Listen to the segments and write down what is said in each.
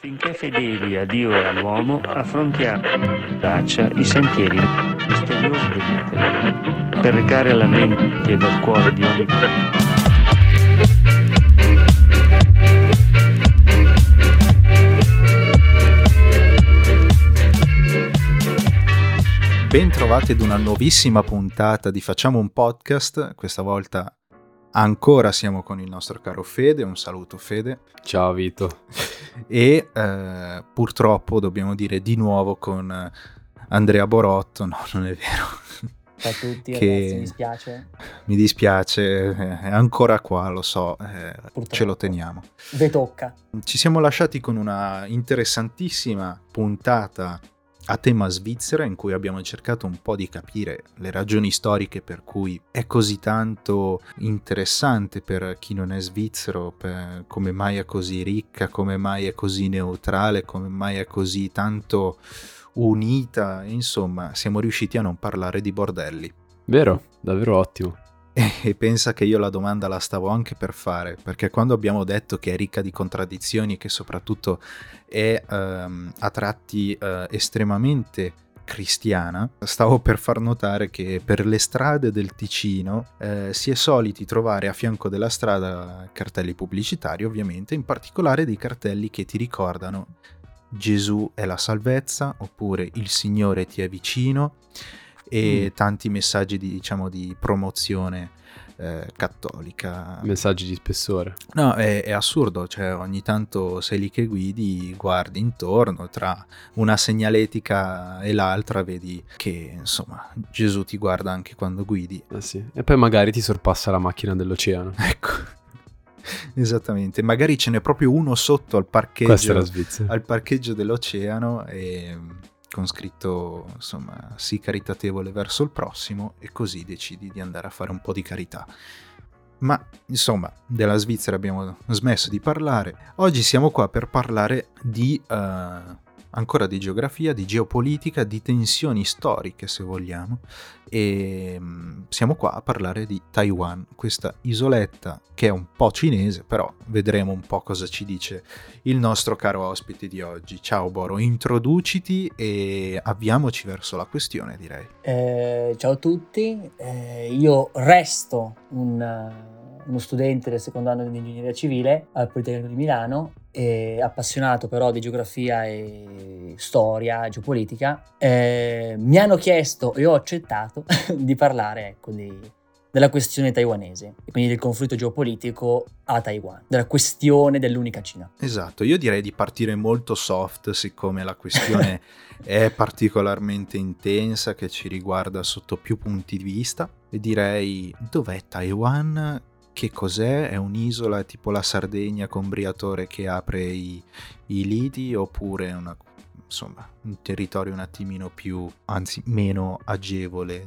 Finché fedeli a Dio e all'uomo, affrontiamo traccia i sentieri misteriosi dell'interno per recare alla mente ed al cuore di ogni Bentrovati ad una nuovissima puntata di Facciamo un podcast, questa volta Ancora siamo con il nostro caro Fede, un saluto Fede. Ciao Vito. E eh, purtroppo dobbiamo dire di nuovo con Andrea Borotto, no non è vero. Ciao a tutti che ragazzi, mi dispiace. Mi dispiace, è ancora qua, lo so, eh, ce lo teniamo. Ve tocca. Ci siamo lasciati con una interessantissima puntata a tema Svizzera in cui abbiamo cercato un po' di capire le ragioni storiche per cui è così tanto interessante per chi non è svizzero, come mai è così ricca, come mai è così neutrale, come mai è così tanto unita, insomma siamo riusciti a non parlare di bordelli. Vero, davvero ottimo. E pensa che io la domanda la stavo anche per fare, perché quando abbiamo detto che è ricca di contraddizioni e che soprattutto è um, a tratti uh, estremamente cristiana, stavo per far notare che per le strade del Ticino eh, si è soliti trovare a fianco della strada cartelli pubblicitari, ovviamente, in particolare dei cartelli che ti ricordano Gesù è la salvezza oppure il Signore ti è vicino e mm. tanti messaggi di, diciamo, di promozione eh, cattolica. Messaggi di spessore. No, è, è, assurdo, cioè ogni tanto sei lì che guidi, guardi intorno, tra una segnaletica e l'altra vedi che insomma Gesù ti guarda anche quando guidi. Eh sì. E poi magari ti sorpassa la macchina dell'oceano. Ecco. Esattamente, magari ce n'è proprio uno sotto al parcheggio, al parcheggio dell'oceano e con scritto insomma sii caritatevole verso il prossimo e così decidi di andare a fare un po' di carità. Ma insomma, della Svizzera abbiamo smesso di parlare. Oggi siamo qua per parlare di uh, ancora di geografia, di geopolitica, di tensioni storiche se vogliamo e mm, siamo qua a parlare di Taiwan, questa isoletta che è un po' cinese, però vedremo un po' cosa ci dice il nostro caro ospite di oggi. Ciao Boro, introduciti e avviamoci verso la questione direi. Eh, ciao a tutti, eh, io resto un uno studente del secondo anno di ingegneria civile al Politecnico di Milano, appassionato però di geografia e storia, geopolitica. Eh, mi hanno chiesto e ho accettato di parlare ecco, di, della questione taiwanese e quindi del conflitto geopolitico a Taiwan, della questione dell'unica Cina. Esatto, io direi di partire molto soft siccome la questione è particolarmente intensa che ci riguarda sotto più punti di vista e direi dov'è Taiwan che cos'è? È un'isola tipo la Sardegna con Briatore che apre i, i lidi oppure una, insomma, un territorio un attimino più, anzi meno agevole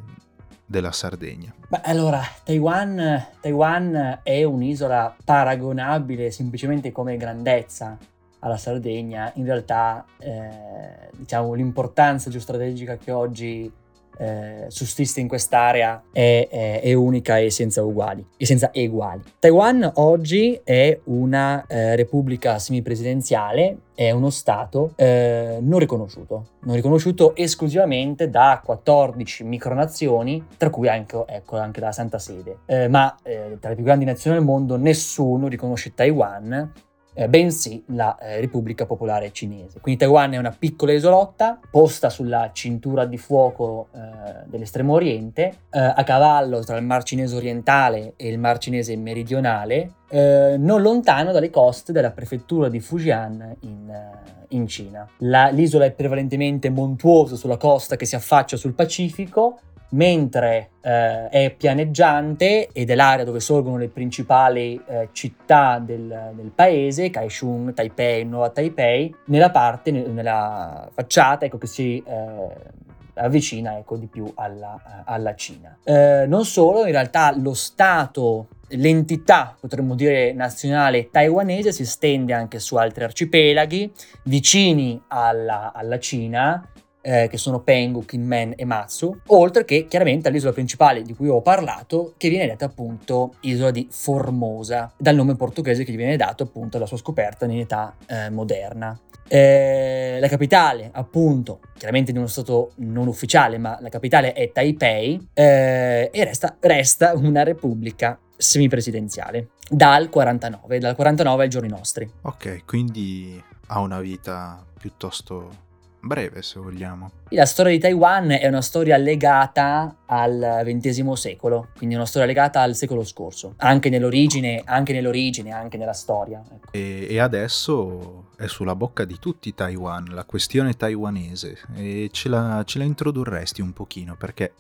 della Sardegna? Beh, allora, Taiwan, Taiwan è un'isola paragonabile semplicemente come grandezza alla Sardegna. In realtà, eh, diciamo, l'importanza geostrategica che oggi eh, sussiste in quest'area è, è, è, unica e senza uguali. E senza eguali. Taiwan oggi è una eh, repubblica semipresidenziale, è uno stato eh, non riconosciuto, non riconosciuto esclusivamente da 14 micronazioni, tra cui anche, ecco, anche la Santa Sede. Eh, ma eh, tra le più grandi nazioni del mondo nessuno riconosce Taiwan eh, bensì la eh, Repubblica Popolare Cinese. Quindi Taiwan è una piccola isolotta posta sulla cintura di fuoco eh, dell'estremo oriente, eh, a cavallo tra il Mar Cinese orientale e il Mar Cinese meridionale, eh, non lontano dalle coste della prefettura di Fujian in, eh, in Cina. La, l'isola è prevalentemente montuosa sulla costa che si affaccia sul Pacifico, mentre eh, è pianeggiante ed è l'area dove sorgono le principali eh, città del, del, paese, Kaishun, Taipei, Nuova Taipei, nella parte, nella facciata ecco, che si eh, avvicina ecco, di più alla, alla Cina. Eh, non solo, in realtà lo Stato l'entità, potremmo dire, nazionale taiwanese si estende anche su altri arcipelaghi vicini alla, alla Cina eh, che sono Pengu, Kinmen e Matsu, oltre che chiaramente all'isola principale di cui ho parlato, che viene detta appunto isola di Formosa, dal nome portoghese che gli viene dato appunto alla sua scoperta in età eh, moderna. Eh, la capitale, appunto, chiaramente di uno stato non ufficiale, ma la capitale è Taipei eh, e resta, resta una repubblica semipresidenziale dal 49, dal 49 ai giorni nostri. Ok, quindi ha una vita piuttosto breve, se vogliamo. La storia di Taiwan è una storia legata al XX secolo, quindi una storia legata al secolo scorso, anche nell'origine, anche nell'origine, anche nella storia. Ecco. E, e, adesso è sulla bocca di tutti Taiwan, la questione taiwanese, e ce la, ce la introdurresti un pochino, perché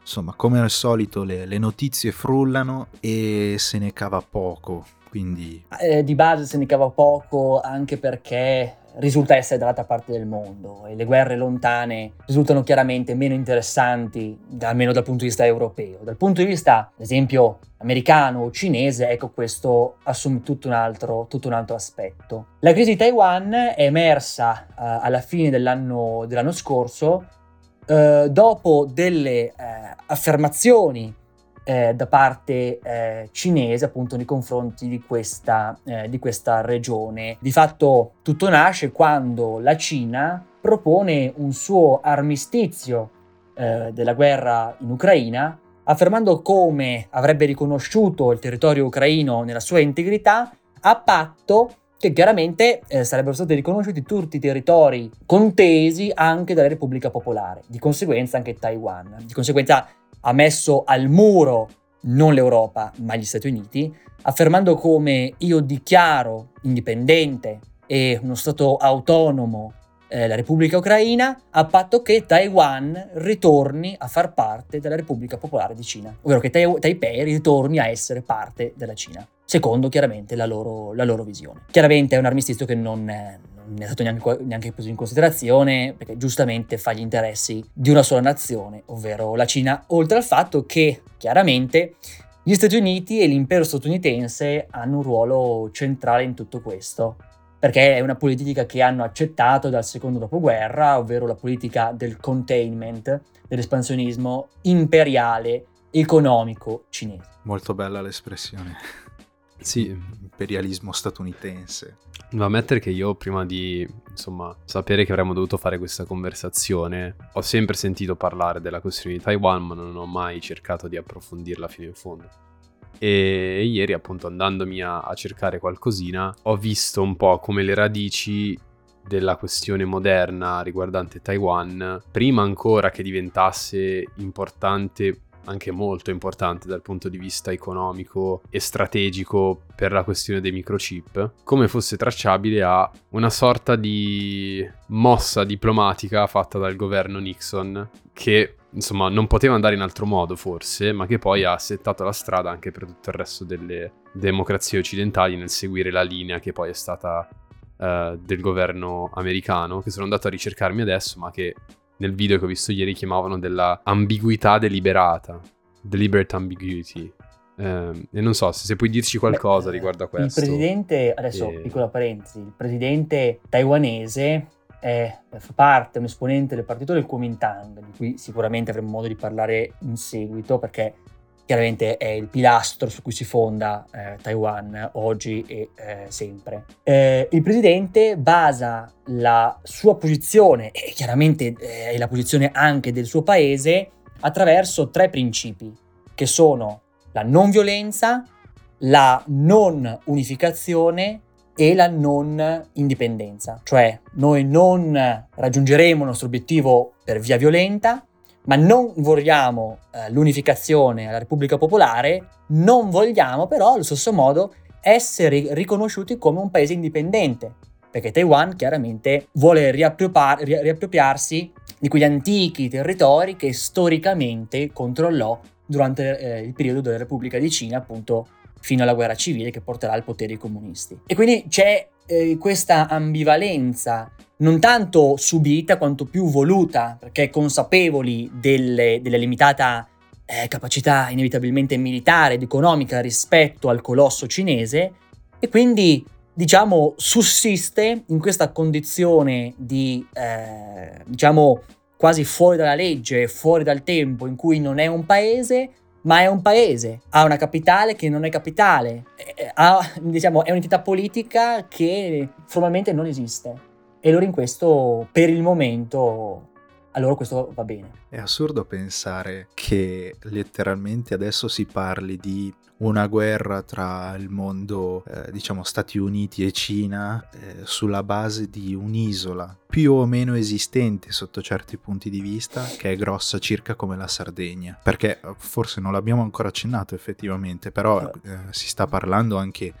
insomma, come al solito le, le notizie frullano e se ne cava poco. Quindi... Eh, di base se ne cava poco anche perché risulta essere dall'altra parte del mondo e le guerre lontane risultano chiaramente meno interessanti, almeno dal punto di vista europeo. Dal punto di vista, ad esempio, americano o cinese, ecco questo assume tutto un altro, tutto un altro aspetto. La crisi di Taiwan è emersa uh, alla fine dell'anno, dell'anno scorso uh, dopo delle uh, affermazioni eh, da parte eh, cinese appunto nei confronti di questa, eh, di questa regione. Di fatto tutto nasce quando la Cina propone un suo armistizio eh, della guerra in Ucraina, affermando come avrebbe riconosciuto il territorio ucraino nella sua integrità, a patto che chiaramente eh, sarebbero stati riconosciuti tutti i territori contesi anche dalla Repubblica Popolare, di conseguenza anche Taiwan. Di conseguenza ha messo al muro non l'Europa, ma gli Stati Uniti, affermando come io dichiaro indipendente e uno Stato autonomo eh, la Repubblica Ucraina, a patto che Taiwan ritorni a far parte della Repubblica Popolare di Cina, ovvero che tai- Taipei ritorni a essere parte della Cina, secondo chiaramente la loro, la loro visione. Chiaramente è un armistizio che non, è, non è stato neanche, neanche, preso in considerazione perché giustamente fa gli interessi di una sola nazione, ovvero la Cina, oltre al fatto che chiaramente gli Stati Uniti e l'impero statunitense hanno un ruolo centrale in tutto questo, perché è una politica che hanno accettato dal secondo dopoguerra, ovvero la politica del containment, dell'espansionismo imperiale economico cinese. Molto bella l'espressione. Sì. Imperialismo statunitense. Devo ammettere che io prima di insomma, sapere che avremmo dovuto fare questa conversazione ho sempre sentito parlare della questione di Taiwan ma non ho mai cercato di approfondirla fino in fondo. E ieri appunto andandomi a, a cercare qualcosina ho visto un po' come le radici della questione moderna riguardante Taiwan, prima ancora che diventasse importante anche molto importante dal punto di vista economico e strategico per la questione dei microchip, come fosse tracciabile a una sorta di mossa diplomatica fatta dal governo Nixon che insomma non poteva andare in altro modo forse, ma che poi ha settato la strada anche per tutto il resto delle democrazie occidentali nel seguire la linea che poi è stata uh, del governo americano, che sono andato a ricercarmi adesso, ma che nel video che ho visto ieri chiamavano della ambiguità deliberata, deliberate ambiguity. Eh, e non so se, se puoi dirci qualcosa Beh, riguardo a questo. Il presidente, adesso e... piccola parentesi, il presidente taiwanese è, fa parte, un esponente del partito del Kuomintang, di cui sicuramente avremo modo di parlare in seguito perché chiaramente è il pilastro su cui si fonda eh, Taiwan oggi e eh, sempre. Eh, il presidente basa la sua posizione e chiaramente eh, è la posizione anche del suo paese attraverso tre principi che sono la non violenza, la non unificazione e la non indipendenza, cioè noi non raggiungeremo il nostro obiettivo per via violenta, ma non vogliamo eh, l'unificazione alla Repubblica Popolare, non vogliamo però allo stesso modo essere riconosciuti come un paese indipendente, perché Taiwan chiaramente vuole riappropriar- riappropriarsi di quegli antichi territori che storicamente controllò durante eh, il periodo della Repubblica di Cina, appunto fino alla guerra civile che porterà al potere i comunisti. E quindi c'è eh, questa ambivalenza non tanto subita quanto più voluta, perché consapevoli delle, della limitata eh, capacità inevitabilmente militare ed economica rispetto al colosso cinese, e quindi diciamo sussiste in questa condizione di eh, diciamo quasi fuori dalla legge, fuori dal tempo, in cui non è un paese, ma è un paese, ha una capitale che non è capitale, ha, diciamo, è un'entità politica che formalmente non esiste E loro in questo, per il momento, a loro questo va bene. È assurdo pensare che letteralmente adesso si parli di una guerra tra il mondo, eh, diciamo, Stati Uniti e Cina eh, sulla base di un'isola più o meno esistente sotto certi punti di vista, che è grossa circa come la Sardegna. Perché eh, forse non l'abbiamo ancora accennato effettivamente, però eh, si sta parlando anche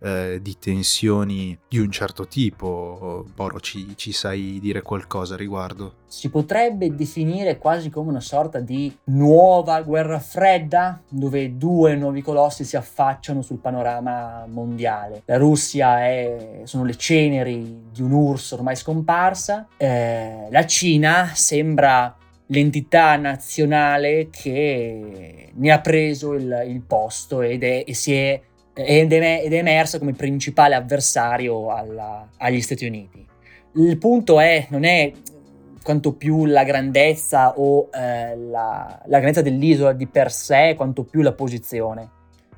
eh, di tensioni di un certo tipo. Boro, ci, ci, sai dire qualcosa a riguardo? Si potrebbe definire quasi come una sorta di nuova guerra fredda, dove due nuovi colossi si affacciano sul panorama mondiale. La Russia è, sono le ceneri di un urso ormai scomparsa, eh, la Cina sembra l'entità nazionale che ne ha preso il, il posto ed è, e si è ed è, emersa come principale avversario alla, agli Stati Uniti. Il punto è, non è quanto più la grandezza o eh, la, la grandezza dell'isola di per sé, quanto più la posizione.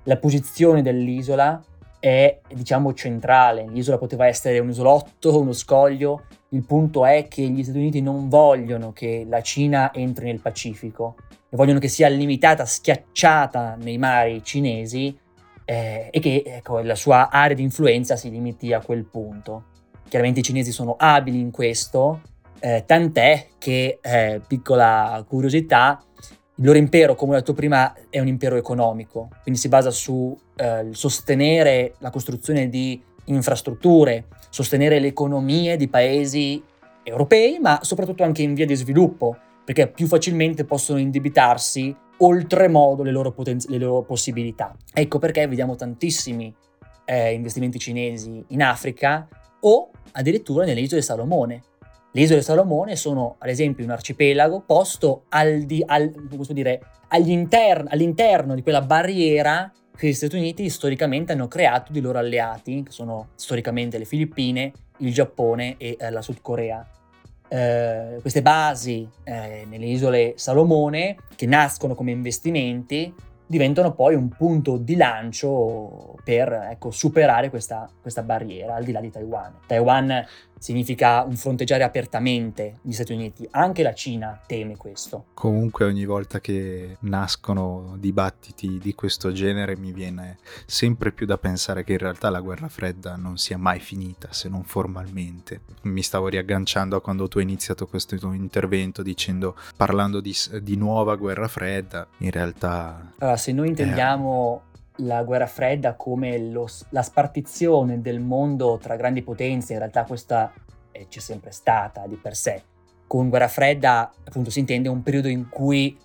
La posizione dell'isola è, diciamo, centrale. L'isola poteva essere un isolotto, uno scoglio. Il punto è che gli Stati Uniti non vogliono che la Cina entri nel Pacifico e vogliono che sia limitata, schiacciata nei mari cinesi eh, e che ecco, la sua area di influenza si limiti a quel punto. Chiaramente i cinesi sono abili in questo, eh, tant'è che, eh, piccola curiosità, il loro impero, come ho detto prima, è un impero economico, quindi si basa su eh, sostenere la costruzione di infrastrutture, sostenere le economie di paesi europei, ma soprattutto anche in via di sviluppo, perché più facilmente possono indebitarsi oltremodo le loro, poten- le loro possibilità. Ecco perché vediamo tantissimi eh, investimenti cinesi in Africa o addirittura nelle isole Salomone. Le isole Salomone sono, ad esempio, un arcipelago posto al di, al, dire, all'interno di quella barriera che gli Stati Uniti storicamente hanno creato di loro alleati, che sono storicamente le Filippine, il Giappone e eh, la Sud Corea eh, queste basi eh, nelle isole Salomone, che nascono come investimenti, diventano poi un punto di lancio per ecco, superare questa, questa barriera al di là di Taiwan. Taiwan significa un fronteggiare apertamente gli Stati Uniti. Anche la Cina teme questo. Comunque ogni volta che nascono dibattiti di questo genere mi viene sempre più da pensare che in realtà la guerra fredda non sia mai finita, se non formalmente. Mi stavo riagganciando a quando tu hai iniziato questo tuo intervento dicendo, parlando di, di nuova guerra fredda, in realtà... Allora, se noi intendiamo... Eh la guerra fredda come lo, la spartizione del mondo tra grandi potenze, in realtà questa eh, c'è sempre stata di per sé. Con guerra fredda appunto si intende un periodo in cui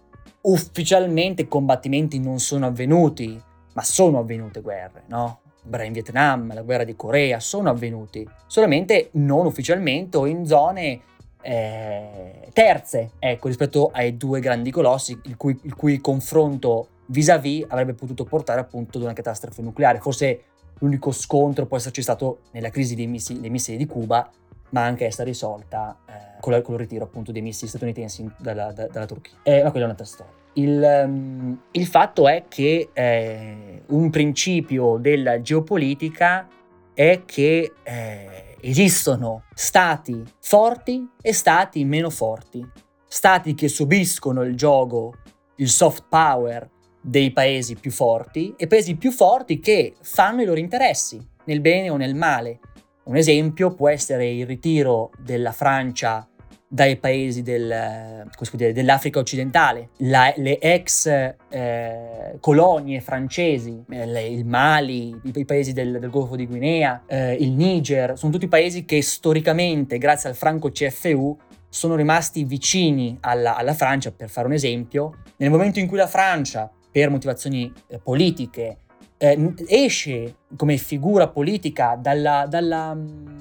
ufficialmente combattimenti non sono avvenuti, ma sono avvenute guerre, no? Guerra in Vietnam, la guerra di Corea, sono avvenuti, solamente non ufficialmente o in zone eh, terze, ecco, rispetto ai due grandi colossi, il cui, il cui confronto vis-à-vis avrebbe potuto portare appunto ad una catastrofe nucleare. Forse l'unico scontro può esserci stato nella crisi dei missili, dei missili di Cuba, ma anche essere risolta eh, con, con, il ritiro appunto dei missili statunitensi dalla, da, dalla Turchia. Eh, ma quella è un'altra storia. Il, um, il fatto è che eh, un principio della geopolitica è che eh, esistono stati forti e stati meno forti. Stati che subiscono il gioco, il soft power dei paesi più forti e paesi più forti che fanno i loro interessi, nel bene o nel male. Un esempio può essere il ritiro della Francia dai paesi del, dire, dell'Africa occidentale, La, le ex eh, colonie francesi, eh, il Mali, i, i paesi del, del, Golfo di Guinea, eh, il Niger, sono tutti paesi che storicamente, grazie al franco CFU, sono rimasti vicini alla, alla Francia, per fare un esempio. Nel momento in cui la Francia per motivazioni eh, politiche, eh, esce come figura politica dalla, dalla,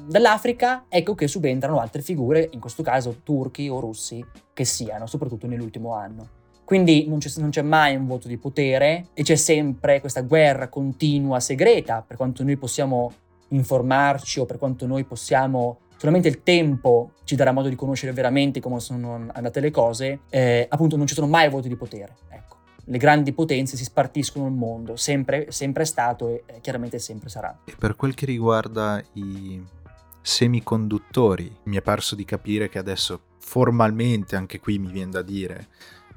dall'Africa, ecco che subentrano altre figure, in questo caso turchi o russi, che siano, soprattutto nell'ultimo anno. Quindi non c'è, non c'è, mai un voto di potere e c'è sempre questa guerra continua, segreta, per quanto noi possiamo informarci o per quanto noi possiamo solamente il tempo ci darà modo di conoscere veramente come sono andate le cose, eh, appunto non ci sono mai voti di potere. Le grandi potenze si spartiscono il mondo, sempre, sempre è stato e chiaramente sempre sarà. E per quel che riguarda i, semiconduttori. Mi è parso di capire che adesso formalmente, anche qui mi viene da dire,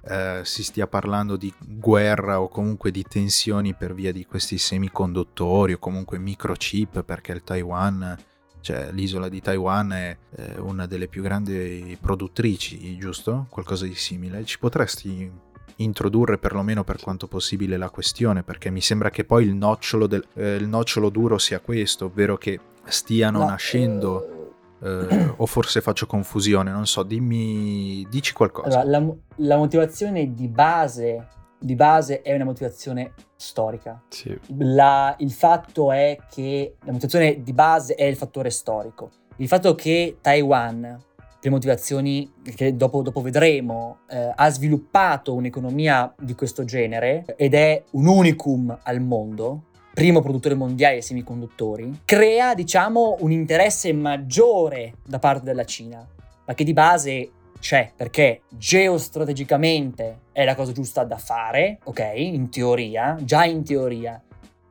eh, si stia parlando di guerra o comunque di tensioni per via di questi semiconduttori o comunque microchip perché il Taiwan cioè l'isola di Taiwan è eh, una delle più grandi produttrici, giusto? Qualcosa di simile. Ci potresti introdurre perlomeno per quanto possibile la questione, perché mi sembra che poi il nocciolo, del, eh, il nocciolo duro sia questo, ovvero che stiano no, nascendo, eh, eh, o forse faccio confusione, non so, dimmi, dici qualcosa. Allora, la, la motivazione di base di base è una motivazione storica. Sì. La, il fatto è che la motivazione di base è il fattore storico. Il fatto che Taiwan, per motivazioni che dopo, dopo vedremo, eh, ha sviluppato un'economia di questo genere ed è un unicum al mondo, primo produttore mondiale di semiconduttori, crea, diciamo, un interesse maggiore da parte della Cina, ma che di base c'è perché geostrategicamente è la cosa giusta da fare, ok? In teoria, già in teoria,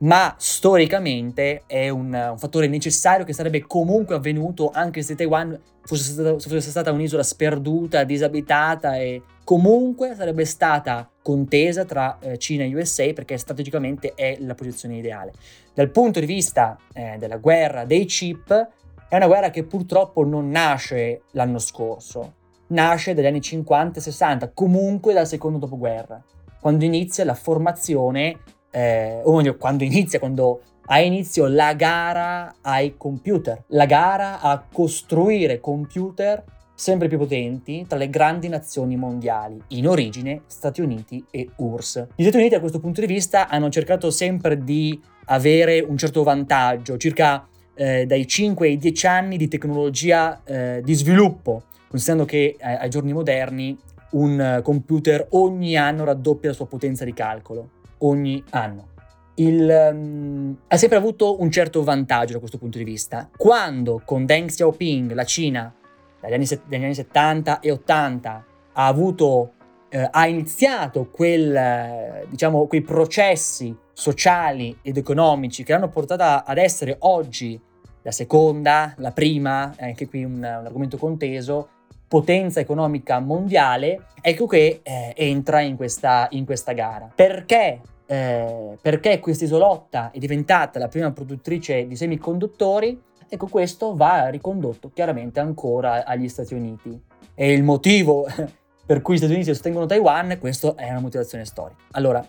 ma storicamente è un, un, fattore necessario che sarebbe comunque avvenuto anche se Taiwan fosse stata, fosse stata un'isola sperduta, disabitata e comunque sarebbe stata contesa tra eh, Cina e USA perché strategicamente è la posizione ideale. Dal punto di vista eh, della guerra dei chip, è una guerra che purtroppo non nasce l'anno scorso, nasce dagli anni 50 e 60, comunque dal secondo dopoguerra, quando inizia la formazione, eh, o meglio, quando inizia, quando ha inizio la gara ai computer, la gara a costruire computer sempre più potenti tra le grandi nazioni mondiali, in origine Stati Uniti e URSS. Gli Stati Uniti a questo punto di vista hanno cercato sempre di avere un certo vantaggio, circa eh, dai 5 ai 10 anni di tecnologia eh, di sviluppo considerando che eh, ai giorni moderni un computer ogni anno raddoppia la sua potenza di calcolo, ogni anno. Il, um, ha sempre avuto un certo vantaggio da questo punto di vista. Quando con Deng Xiaoping la Cina, dagli anni, dagli anni 70 e 80, ha, avuto, eh, ha iniziato quel, diciamo, quei processi sociali ed economici che l'hanno portata ad essere oggi la seconda, la prima, anche qui un, un argomento conteso, potenza economica mondiale, ecco che eh, entra in questa, in questa, gara. Perché? Eh, perché questa isolotta è diventata la prima produttrice di semiconduttori? Ecco, questo va ricondotto chiaramente ancora agli Stati Uniti. E il motivo per cui gli Stati Uniti sostengono Taiwan, questa è una motivazione storica. Allora,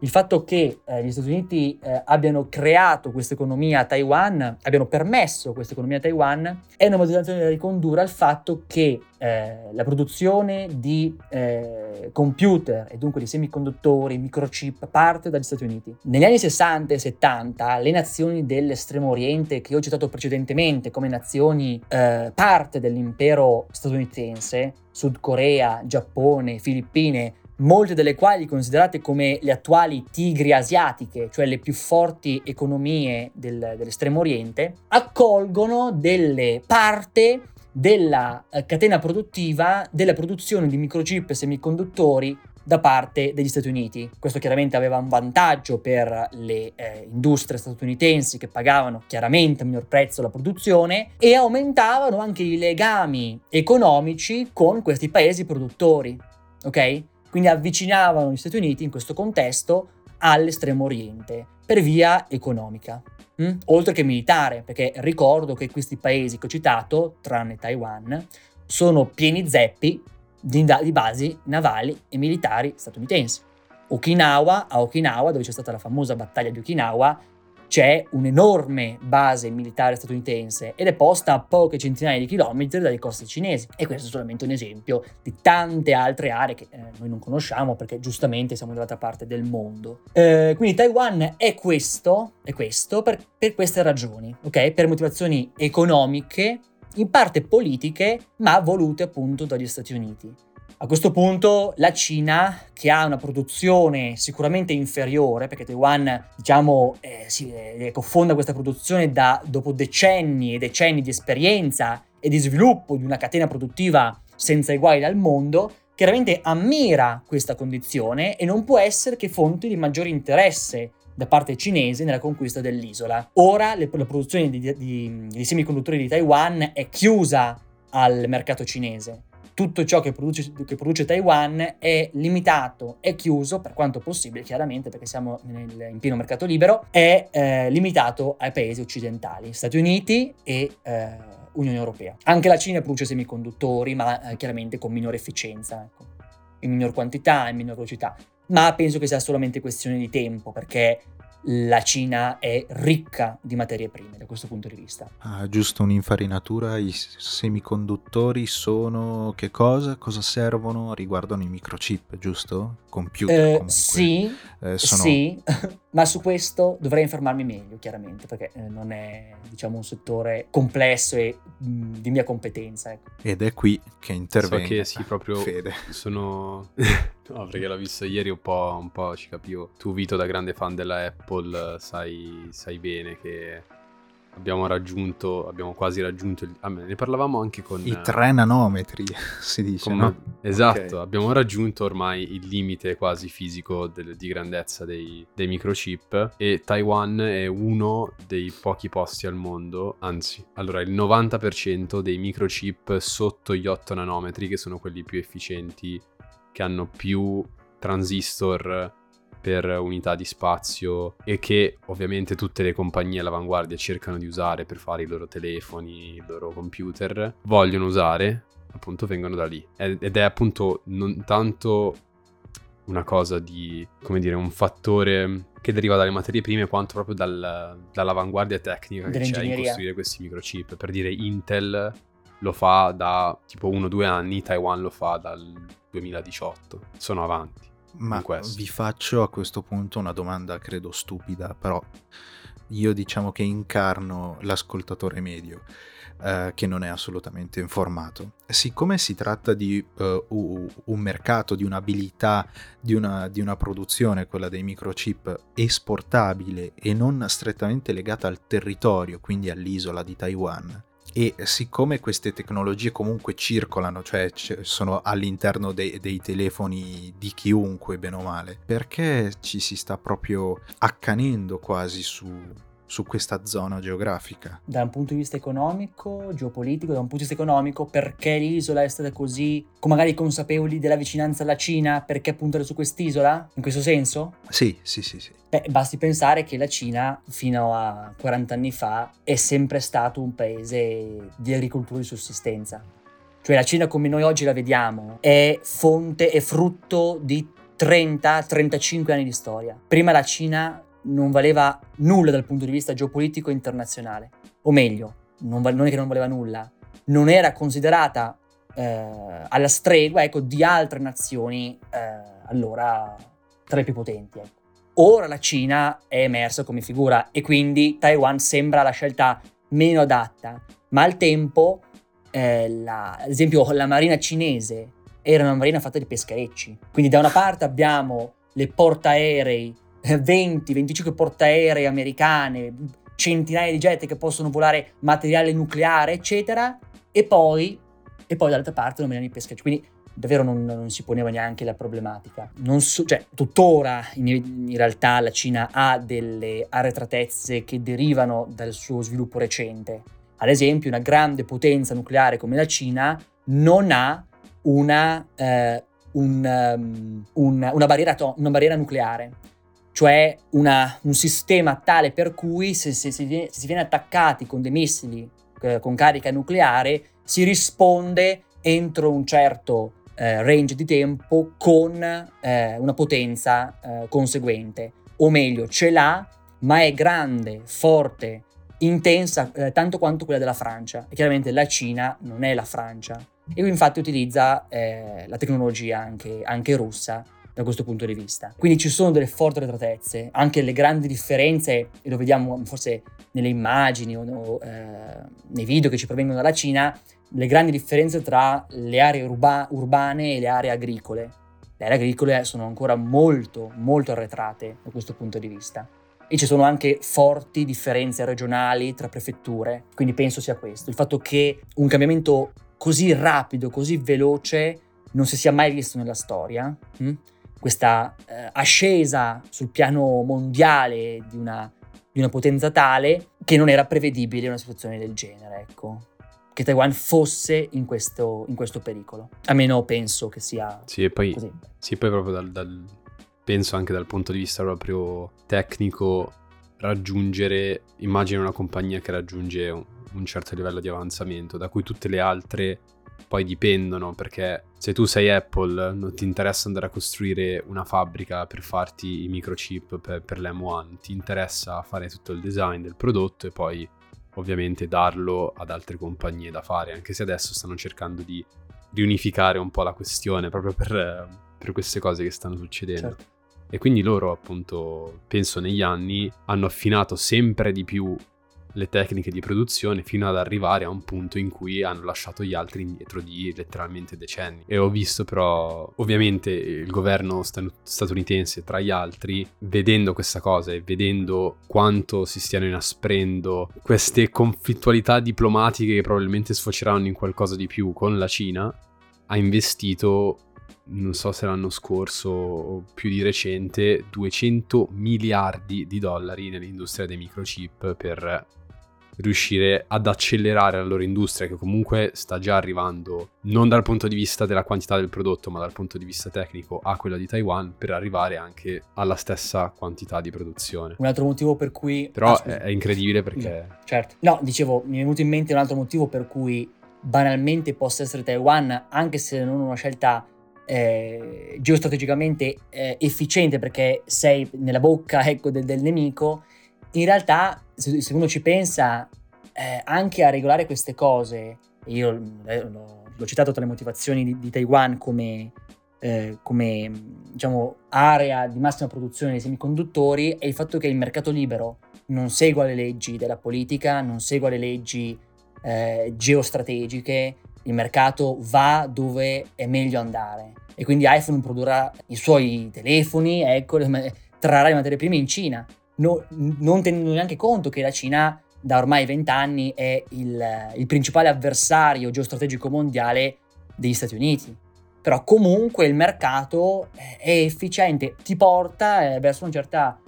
il fatto che eh, gli Stati Uniti eh, abbiano creato questa economia a Taiwan, abbiano permesso questa economia a Taiwan, è una motivazione da ricondurre al fatto che eh, la produzione di eh, computer e dunque di semiconduttori, microchip parte dagli Stati Uniti. Negli anni 60 e 70 le nazioni dell'estremo oriente che ho citato precedentemente come nazioni eh, parte dell'impero statunitense, Sud Corea, Giappone, Filippine, molte delle quali considerate come le attuali tigri asiatiche, cioè le più forti economie del, dell'estremo oriente, accolgono delle parte della eh, catena produttiva della produzione di microchip e semiconduttori da parte degli Stati Uniti. Questo chiaramente aveva un vantaggio per le eh, industrie statunitensi che pagavano chiaramente a miglior prezzo la produzione e aumentavano anche i legami economici con questi paesi produttori. Ok? Quindi avvicinavano gli Stati Uniti in questo contesto all'estremo oriente per via economica, mh? Mm? oltre che militare, perché ricordo che questi paesi che ho citato, tranne Taiwan, sono pieni zeppi di, di basi navali e militari statunitensi. Okinawa, a Okinawa, dove c'è stata la famosa battaglia di Okinawa, c'è un'enorme base militare statunitense ed è posta a poche centinaia di chilometri dalle coste cinesi. E questo è solamente un esempio di tante altre aree che eh, noi non conosciamo perché giustamente siamo dall'altra parte del mondo. Eh, quindi Taiwan è questo, è questo per, per queste ragioni, ok? Per motivazioni economiche, in parte politiche, ma volute appunto dagli Stati Uniti. A questo punto la Cina, che ha una produzione sicuramente inferiore, perché Taiwan, diciamo, eh, si eh, confonda questa produzione da, dopo decenni e decenni di esperienza e di sviluppo di una catena produttiva senza eguali al mondo, chiaramente ammira questa condizione e non può essere che fonte di maggiore interesse da parte cinese nella conquista dell'isola. Ora le, la produzione di, di, di semiconduttori di Taiwan è chiusa al mercato cinese tutto ciò che produce, che produce, Taiwan è limitato, è chiuso per quanto possibile, chiaramente perché siamo nel, in pieno mercato libero, è eh, limitato ai paesi occidentali, Stati Uniti e eh, Unione Europea. Anche la Cina produce semiconduttori, ma eh, chiaramente con minore efficienza, ecco. in minor quantità, in minor velocità. Ma penso che sia solamente questione di tempo, perché la Cina è ricca di materie prime da questo punto di vista. Ah, giusto un'infarinatura, i semiconduttori sono che cosa? Cosa servono? Riguardano i microchip, giusto? Computer eh, Sì, eh, sono... sì, ma su questo dovrei informarmi meglio, chiaramente, perché eh, non è diciamo, un settore complesso e mh, di mia competenza. Ecco. Ed è qui che interviene so che sì, proprio Fede. sono... no, perché l'ho visto ieri un po', un po' ci capivo. Tu, Vito, da grande fan della Apple, sai, sai bene che abbiamo raggiunto, abbiamo quasi raggiunto, il, ah, ne parlavamo anche con... I tre nanometri, si dice, con, no? Esatto, okay. abbiamo raggiunto ormai il limite quasi fisico del, di grandezza dei, dei, microchip e Taiwan è uno dei pochi posti al mondo, anzi, allora il 90% dei microchip sotto gli 8 nanometri, che sono quelli più efficienti, che hanno più transistor per unità di spazio e che ovviamente tutte le compagnie all'avanguardia cercano di usare per fare i loro telefoni, i loro computer, vogliono usare, appunto vengono da lì. Ed è appunto non tanto una cosa di, come dire, un fattore che deriva dalle materie prime quanto proprio dal, dall'avanguardia tecnica che c'è in costruire questi microchip. Per dire Intel lo fa da tipo uno o due anni, Taiwan lo fa dal 2018, sono avanti. Ma vi faccio a questo punto una domanda, credo stupida, però io diciamo che incarno l'ascoltatore medio. Uh, che non è assolutamente informato. Siccome si tratta di uh, un mercato, di un'abilità, di una, di una, produzione, quella dei microchip, esportabile e non strettamente legata al territorio, quindi all'isola di Taiwan, e siccome queste tecnologie comunque circolano, cioè sono all'interno dei, dei, telefoni di chiunque, bene o male, perché ci si sta proprio accanendo quasi su, su questa zona geografica? Da un punto di vista economico, geopolitico, da un punto di vista economico, perché l'isola è stata così, con magari consapevoli della vicinanza alla Cina, perché puntare su quest'isola? In questo senso? Sì, sì, sì, sì. Beh, basti pensare che la Cina, fino a 40 anni fa, è sempre stato un paese di agricoltura di sussistenza. Cioè la Cina come noi oggi la vediamo è fonte e frutto di 30-35 anni di storia. Prima la Cina non valeva nulla dal punto di vista geopolitico internazionale. O meglio, non, val- non è che non valeva nulla, non era considerata eh, alla stregua ecco, di altre nazioni eh, allora tra le più potenti. Ecco. Ora la Cina è emersa come figura e quindi Taiwan sembra la scelta meno adatta, ma al tempo, eh, la, ad esempio, la marina cinese era una marina fatta di pescherecci. Quindi da una parte abbiamo le portaerei 20-25 portaerei americane, centinaia di jet che possono volare materiale nucleare, eccetera, e poi, e poi dall'altra parte non venivano i pescatori. Quindi davvero non, non, si poneva neanche la problematica. So, cioè, tuttora in, in, realtà la Cina ha delle arretratezze che derivano dal suo sviluppo recente. Ad esempio, una grande potenza nucleare come la Cina non ha una, eh, un, um, un, una, barriera to- una barriera nucleare cioè una, un sistema tale per cui se, se, si viene, se, si viene, attaccati con dei missili eh, con carica nucleare si risponde entro un certo eh, range di tempo con eh, una potenza eh, conseguente, o meglio ce l'ha ma è grande, forte, intensa eh, tanto quanto quella della Francia. E chiaramente la Cina non è la Francia. E infatti utilizza eh, la tecnologia anche, anche russa da questo punto di vista. Quindi ci sono delle forti retratezze, anche le grandi differenze, e lo vediamo forse nelle immagini o, o eh, nei video che ci provengono dalla Cina, le grandi differenze tra le aree urba- urbane e le aree agricole. Le aree agricole sono ancora molto, molto arretrate da questo punto di vista. E ci sono anche forti differenze regionali tra prefetture, quindi penso sia questo, il fatto che un cambiamento così rapido, così veloce, non si sia mai visto nella storia. Hm? Questa eh, ascesa sul piano mondiale di una, di una, potenza tale che non era prevedibile una situazione del genere, ecco. Che Taiwan fosse in questo, in questo pericolo. Almeno penso che sia sì, e poi, così. Sì, poi proprio dal, dal, penso anche dal punto di vista proprio tecnico, raggiungere, immagino una compagnia che raggiunge un, un certo livello di avanzamento, da cui tutte le altre poi dipendono perché se tu sei Apple non ti interessa andare a costruire una fabbrica per farti i microchip per, per l'M1, ti interessa fare tutto il design del prodotto e poi ovviamente darlo ad altre compagnie da fare, anche se adesso stanno cercando di riunificare un po' la questione proprio per, per queste cose che stanno succedendo. Certo. E quindi loro appunto, penso negli anni, hanno affinato sempre di più le tecniche di produzione fino ad arrivare a un punto in cui hanno lasciato gli altri indietro di letteralmente decenni. E ho visto però, ovviamente, il governo statunitense tra gli altri, vedendo questa cosa e vedendo quanto si stiano inasprendo queste conflittualità diplomatiche che probabilmente sfoceranno in qualcosa di più con la Cina, ha investito non so se l'anno scorso o più di recente, 200 miliardi di dollari nell'industria dei microchip per riuscire ad accelerare la loro industria che comunque sta già arrivando non dal punto di vista della quantità del prodotto ma dal punto di vista tecnico a quella di Taiwan per arrivare anche alla stessa quantità di produzione. Un altro motivo per cui... Però ah, è incredibile perché... Certo. No, dicevo, mi è venuto in mente un altro motivo per cui banalmente possa essere Taiwan anche se non una scelta eh, geostrategicamente eh, efficiente perché sei nella bocca ecco, del, del nemico in realtà, se, se uno ci pensa, eh, anche a regolare queste cose, io eh, l'ho, l'ho citato tra le motivazioni di, di Taiwan come, eh, come diciamo, area di massima produzione dei semiconduttori, è il fatto che il mercato libero non segua le leggi della politica, non segua le leggi eh, geostrategiche, il mercato va dove è meglio andare. E quindi iPhone produrrà i suoi telefoni, ecco, trarrà le materie prime in Cina no, non tenendo neanche conto che la Cina da ormai vent'anni è il, il, principale avversario geostrategico mondiale degli Stati Uniti. Però comunque il mercato è efficiente, ti porta eh, verso una certa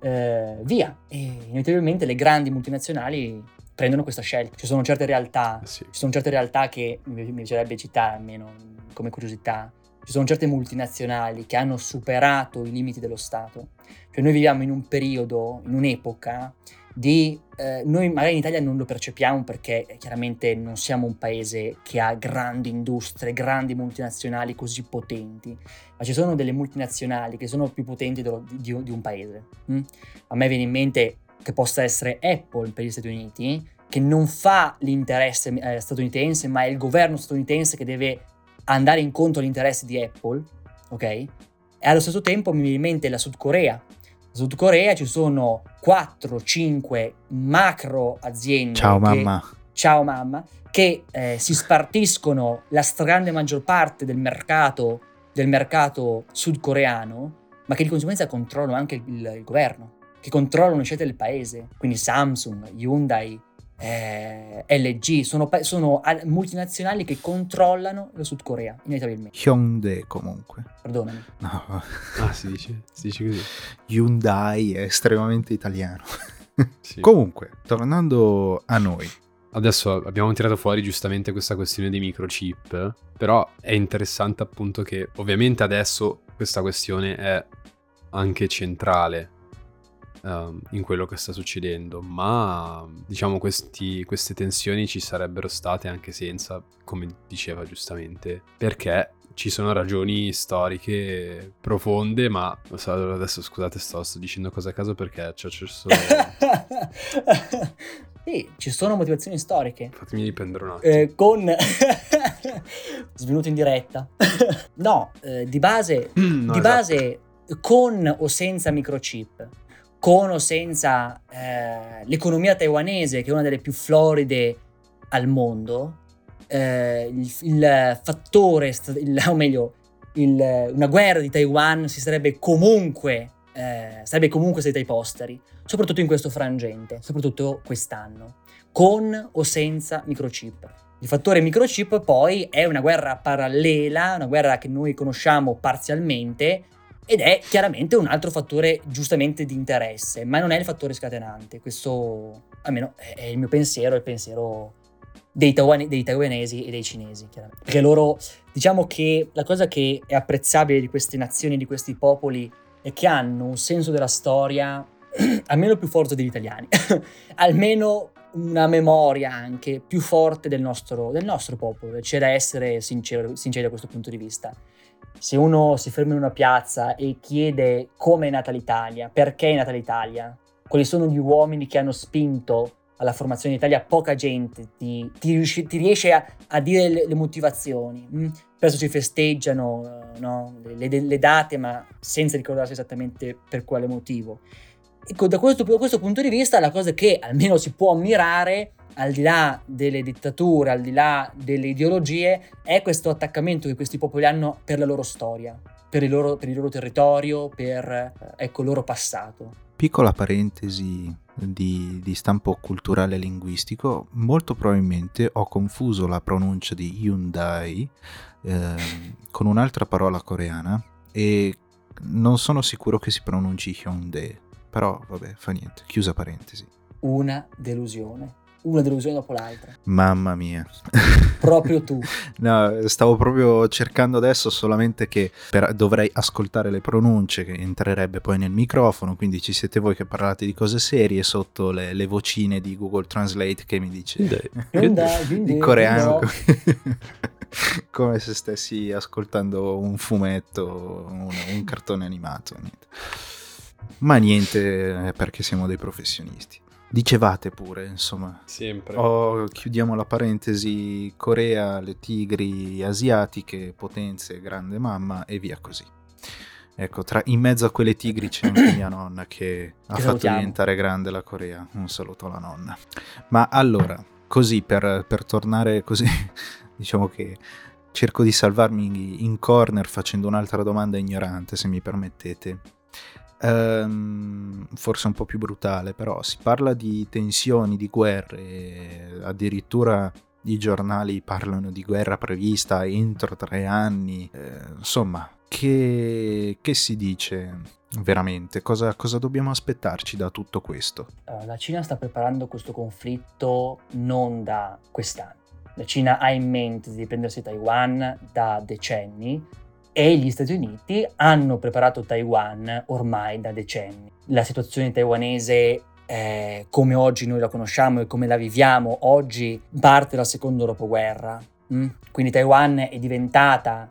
eh, via e inevitabilmente le grandi multinazionali prendono questa scelta. Ci sono certe realtà, sì. ci sono certe realtà che mi piacerebbe citare almeno come curiosità ci sono certe multinazionali che hanno superato i limiti dello Stato. Cioè noi viviamo in un periodo, in un'epoca di... Eh, noi magari in Italia non lo percepiamo perché eh, chiaramente non siamo un paese che ha grandi industrie, grandi multinazionali così potenti, ma ci sono delle multinazionali che sono più potenti di, di, di un paese. Mm? A me viene in mente che possa essere Apple per gli Stati Uniti, che non fa l'interesse eh, statunitense, ma è il governo statunitense che deve andare incontro agli interessi di Apple, ok? E allo stesso tempo mi viene in mente la Sud Corea. In Sud Corea ci sono 4-5 macro aziende. Ciao che, mamma. Ciao mamma. Che eh, si spartiscono la stragrande maggior parte del mercato, del mercato sudcoreano, ma che di conseguenza controllano anche il, il, governo, che controllano le scelte del paese. Quindi Samsung, Hyundai, eh, LG, sono, sono, multinazionali che controllano la Sud Corea, inevitabilmente. Hyundai comunque. Perdonami. No. Ah, si dice, si dice così. Hyundai è estremamente italiano. Sì. comunque, tornando a noi. Adesso abbiamo tirato fuori giustamente questa questione dei microchip, però è interessante appunto che ovviamente adesso questa questione è anche centrale um, in quello che sta succedendo, ma diciamo questi, queste tensioni ci sarebbero state anche senza, come diceva giustamente, perché ci sono ragioni storiche profonde, ma adesso scusate, sto, sto dicendo cose a caso perché c'è solo... Sì, ci sono motivazioni storiche. Fatemi riprendere un attimo. Eh, con... Svenuto in diretta. no, eh, di base, no, di esatto. base con o senza microchip con o senza eh, l'economia taiwanese, che è una delle più floride al mondo, eh, il, il, fattore, il, o meglio, il, una guerra di Taiwan si sarebbe comunque, eh, sarebbe comunque stata ai posteri, soprattutto in questo frangente, soprattutto quest'anno, con o senza microchip. Il fattore microchip poi è una guerra parallela, una guerra che noi conosciamo parzialmente, ed è chiaramente un altro fattore giustamente di interesse, ma non è il fattore scatenante. Questo almeno è il mio pensiero, il pensiero dei, taiwan- dei taiwanesi e dei cinesi, chiaramente. Perché loro, diciamo che la cosa che è apprezzabile di queste nazioni, di questi popoli, è che hanno un senso della storia almeno più forte degli italiani, almeno una memoria anche più forte del nostro, del nostro popolo, c'è da essere sincero, sinceri da questo punto di vista. Se uno si ferma in una piazza e chiede come è nata l'Italia, perché è nata l'Italia, quali sono gli uomini che hanno spinto alla formazione d'Italia, poca gente ti, ti, riesce, ti riesce a, a, dire le, le motivazioni. Mm? Spesso si festeggiano no? le, le, date, ma senza ricordarsi esattamente per quale motivo. Ecco, da questo, da questo punto di vista, la cosa che almeno si può ammirare al di là delle dittature, al di là delle ideologie, è questo attaccamento che questi popoli hanno per la loro storia, per il loro, per il loro territorio, per ecco, il loro passato. Piccola parentesi di, di, stampo culturale e linguistico, molto probabilmente ho confuso la pronuncia di Hyundai eh, con un'altra parola coreana e non sono sicuro che si pronunci Hyundai, però vabbè, fa niente, chiusa parentesi. Una delusione una delusione dopo l'altra. Mamma mia. Proprio tu. no, stavo proprio cercando adesso solamente che per, dovrei ascoltare le pronunce che entrerebbe poi nel microfono, quindi ci siete voi che parlate di cose serie sotto le, le vocine di Google Translate che mi dice in coreano. Come se stessi ascoltando un fumetto, un, un cartone animato. Niente. Ma niente, perché siamo dei professionisti. Dicevate pure, insomma. Sempre. Oh, chiudiamo la parentesi Corea, le tigri asiatiche, potenze, grande mamma e via così. Ecco, tra, in mezzo a quelle tigri c'è anche mia nonna che ha fatto salutiamo. diventare grande la Corea. Un saluto alla nonna. Ma allora, così per, per tornare così, diciamo che cerco di salvarmi in corner facendo un'altra domanda ignorante, se mi permettete ehm, forse un po' più brutale, però si parla di tensioni, di guerre, addirittura i giornali parlano di guerra prevista entro tre anni, eh, insomma, che, che, si dice veramente? Cosa, cosa, dobbiamo aspettarci da tutto questo? La Cina sta preparando questo conflitto non da quest'anno. La Cina ha in mente di prendersi Taiwan da decenni e gli Stati Uniti hanno preparato Taiwan ormai da decenni. La situazione taiwanese eh, come oggi noi la conosciamo e come la viviamo oggi parte dal secondo dopoguerra. Mm? Quindi Taiwan è diventata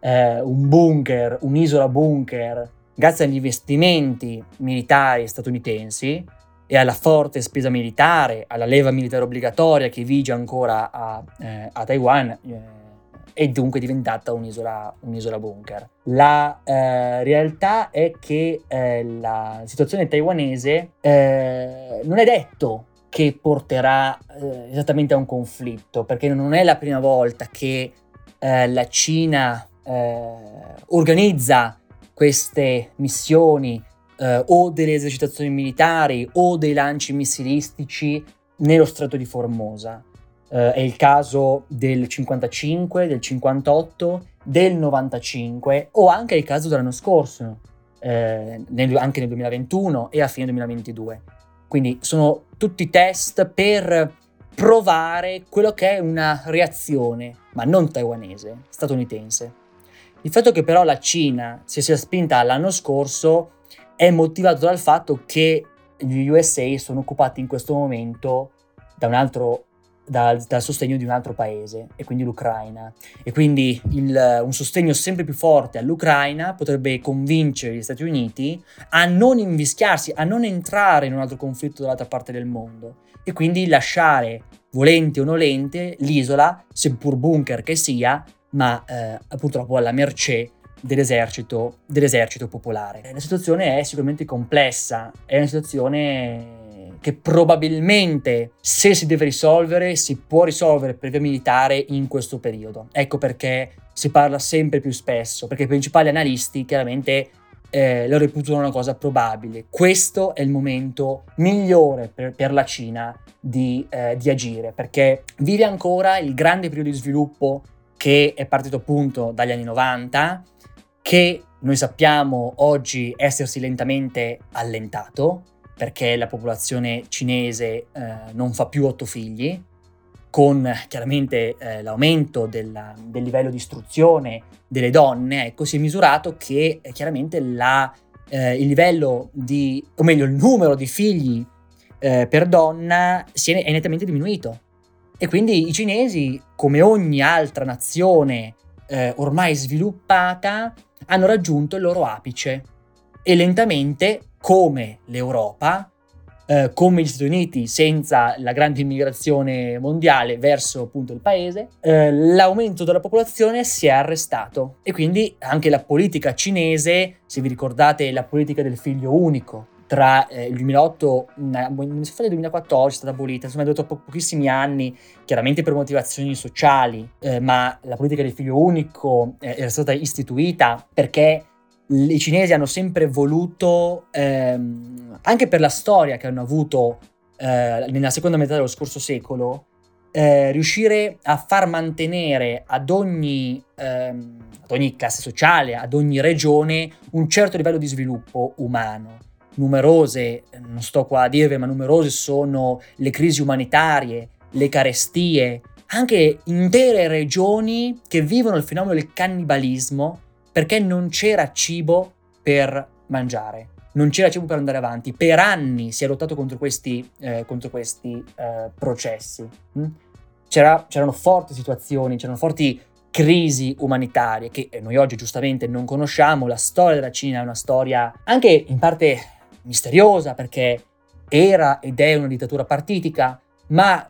eh, un bunker, un'isola bunker, grazie agli investimenti militari statunitensi e alla forte spesa militare, alla leva militare obbligatoria che vige ancora a, eh, a Taiwan. È dunque diventata un'isola, un'isola bunker. La eh, realtà è che eh, la situazione taiwanese eh, non è detto che porterà eh, esattamente a un conflitto, perché non è la prima volta che eh, la Cina eh, organizza queste missioni o delle esercitazioni militari o dei lanci missilistici nello stretto di Formosa. Uh, è il caso del 55, del 58, del 95 o anche il caso dell'anno scorso, eh, nel, anche nel 2021 e a fine 2022. Quindi sono tutti test per provare quello che è una reazione, ma non taiwanese, statunitense. Il fatto che però la Cina si sia spinta l'anno scorso è motivato dal fatto che gli USA sono occupati in questo momento da un altro dal, dal, sostegno di un altro paese, e quindi l'Ucraina. E quindi il, un sostegno sempre più forte all'Ucraina potrebbe convincere gli Stati Uniti a non invischiarsi, a non entrare in un altro conflitto dall'altra parte del mondo e quindi lasciare, volente o nolente, l'isola, seppur bunker che sia, ma eh, purtroppo alla mercé dell'esercito, dell'esercito popolare. La situazione è sicuramente complessa, è una situazione che probabilmente se si deve risolvere si può risolvere per via militare in questo periodo. Ecco perché si parla sempre più spesso, perché i principali analisti chiaramente eh, lo reputano una cosa probabile. Questo è il momento migliore per, per la Cina di, eh, di agire, perché vive ancora il grande periodo di sviluppo che è partito appunto dagli anni 90 che noi sappiamo oggi essersi lentamente allentato perché la popolazione cinese eh, non fa più otto figli, con chiaramente eh, l'aumento della, del livello di istruzione delle donne, ecco, si è misurato che eh, chiaramente la, eh, il livello di, o meglio, il numero di figli eh, per donna è, è nettamente diminuito. E quindi i cinesi, come ogni altra nazione eh, ormai sviluppata, hanno raggiunto il loro apice e lentamente, come l'Europa, eh, come gli Stati Uniti senza la grande immigrazione mondiale verso appunto il paese, eh, l'aumento della popolazione si è arrestato. E quindi anche la politica cinese, se vi ricordate la politica del figlio unico, tra eh, il 2008 nel 2014 è stata abolita, insomma è durato po- pochissimi anni, chiaramente per motivazioni sociali, eh, ma la politica del figlio unico eh, era stata istituita perché i cinesi hanno sempre voluto, ehm, anche per la storia che hanno avuto eh, nella seconda metà dello scorso secolo, eh, riuscire a far mantenere ad ogni, ehm, ad ogni classe sociale, ad ogni regione, un certo livello di sviluppo umano. Numerose, non sto qua a dirvi, ma numerose sono le crisi umanitarie, le carestie, anche intere regioni che vivono il fenomeno del cannibalismo perché non c'era cibo per mangiare, non c'era cibo per andare avanti. Per anni si è lottato contro questi, eh, contro questi eh, processi. Mm? C'era, c'erano forti situazioni, c'erano forti crisi umanitarie che noi oggi giustamente non conosciamo. La storia della Cina è una storia anche in parte misteriosa perché era ed è una dittatura partitica, ma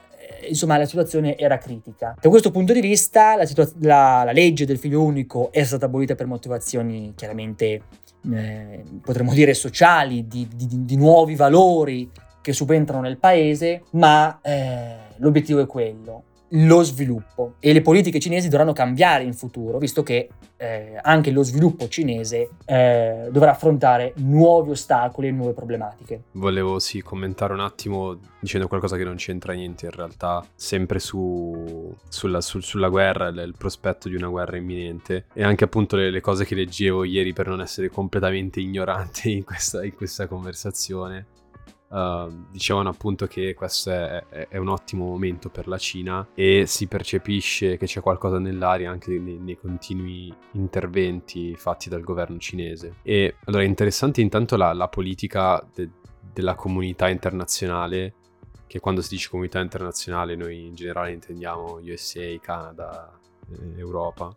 insomma la situazione era critica. Da questo punto di vista la, situa- la, la legge del figlio unico è stata abolita per motivazioni chiaramente eh, potremmo dire sociali, di, di, di, nuovi valori che subentrano nel paese, ma eh, l'obiettivo è quello lo sviluppo e le politiche cinesi dovranno cambiare in futuro, visto che eh, anche lo sviluppo cinese eh, dovrà affrontare nuovi ostacoli e nuove problematiche. Volevo sì commentare un attimo dicendo qualcosa che non c'entra niente in realtà, sempre su, sulla, su, sulla, guerra, il, il, prospetto di una guerra imminente e anche appunto le, le, cose che leggevo ieri per non essere completamente ignorante in questa, in questa conversazione. Uh, dicevano appunto che questo è, è, un ottimo momento per la Cina e si percepisce che c'è qualcosa nell'aria anche nei, nei continui interventi fatti dal governo cinese. E allora è interessante intanto la, la politica de, della comunità internazionale, che quando si dice comunità internazionale noi in generale intendiamo USA, Canada, eh, Europa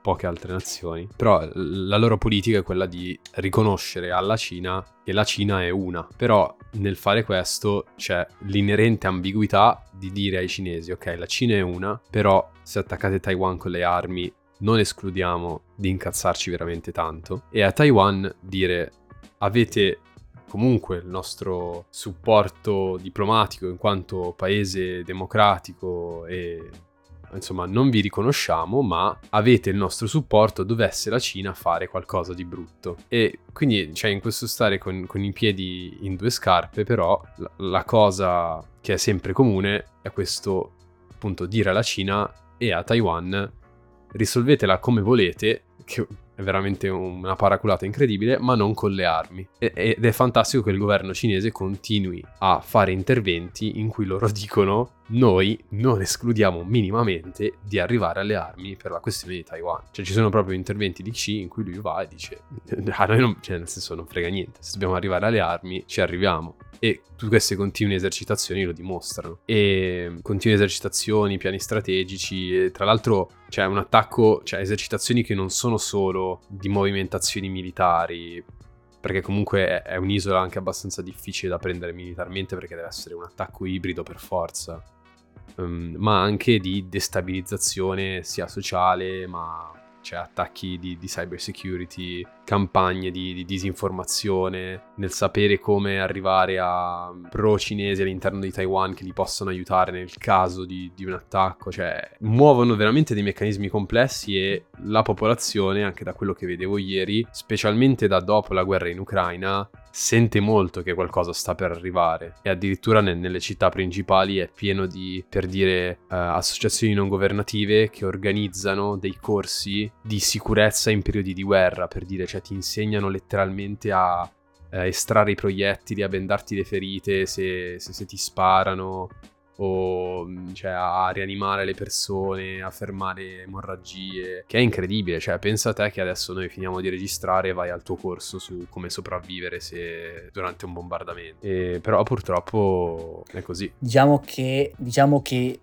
poche altre nazioni, però la loro politica è quella di riconoscere alla Cina che la Cina è una, però nel fare questo c'è l'inerente ambiguità di dire ai cinesi ok la Cina è una, però se attaccate Taiwan con le armi non escludiamo di incazzarci veramente tanto. E a Taiwan dire avete comunque il nostro supporto diplomatico in quanto paese democratico e insomma non vi riconosciamo, ma avete il nostro supporto dovesse la Cina fare qualcosa di brutto. E quindi, cioè, in questo stare con, con i piedi in due scarpe, però la, la cosa che è sempre comune è questo, appunto, dire alla Cina e a Taiwan risolvetela come volete, che è veramente una paraculata incredibile, ma non con le armi. Ed è fantastico che il governo cinese continui a fare interventi in cui loro dicono noi non escludiamo minimamente di arrivare alle armi per la questione di Taiwan. Cioè ci sono proprio interventi di Xi in cui lui va e dice a noi non, cioè nel senso non frega niente, se dobbiamo arrivare alle armi ci arriviamo. E tutte queste continue esercitazioni lo dimostrano. E continue esercitazioni, piani strategici, tra l'altro c'è un attacco, cioè esercitazioni che non sono solo di movimentazioni militari, perché comunque è un'isola anche abbastanza difficile da prendere militarmente perché deve essere un attacco ibrido per forza um, ma anche di destabilizzazione sia sociale, ma cioè attacchi di, di cyber security, campagne di, di, disinformazione, nel sapere come arrivare a pro-cinesi all'interno di Taiwan che li possono aiutare nel caso di, di, un attacco, cioè muovono veramente dei meccanismi complessi e la popolazione, anche da quello che vedevo ieri, specialmente da dopo la guerra in Ucraina, sente molto che qualcosa sta per arrivare. E addirittura ne- nelle città principali è pieno di, per dire, uh, associazioni non governative che organizzano dei corsi di sicurezza in periodi di guerra, per dire, cioè ti insegnano letteralmente a uh, estrarre i proiettili, a bendarti le ferite se, se, se ti sparano, o mm, cioè, a rianimare le persone, a fermare emorragie, che è incredibile, cioè pensa a te che adesso noi finiamo di registrare e vai al tuo corso su come sopravvivere se, durante un bombardamento. E, però purtroppo è così. Diciamo che, diciamo che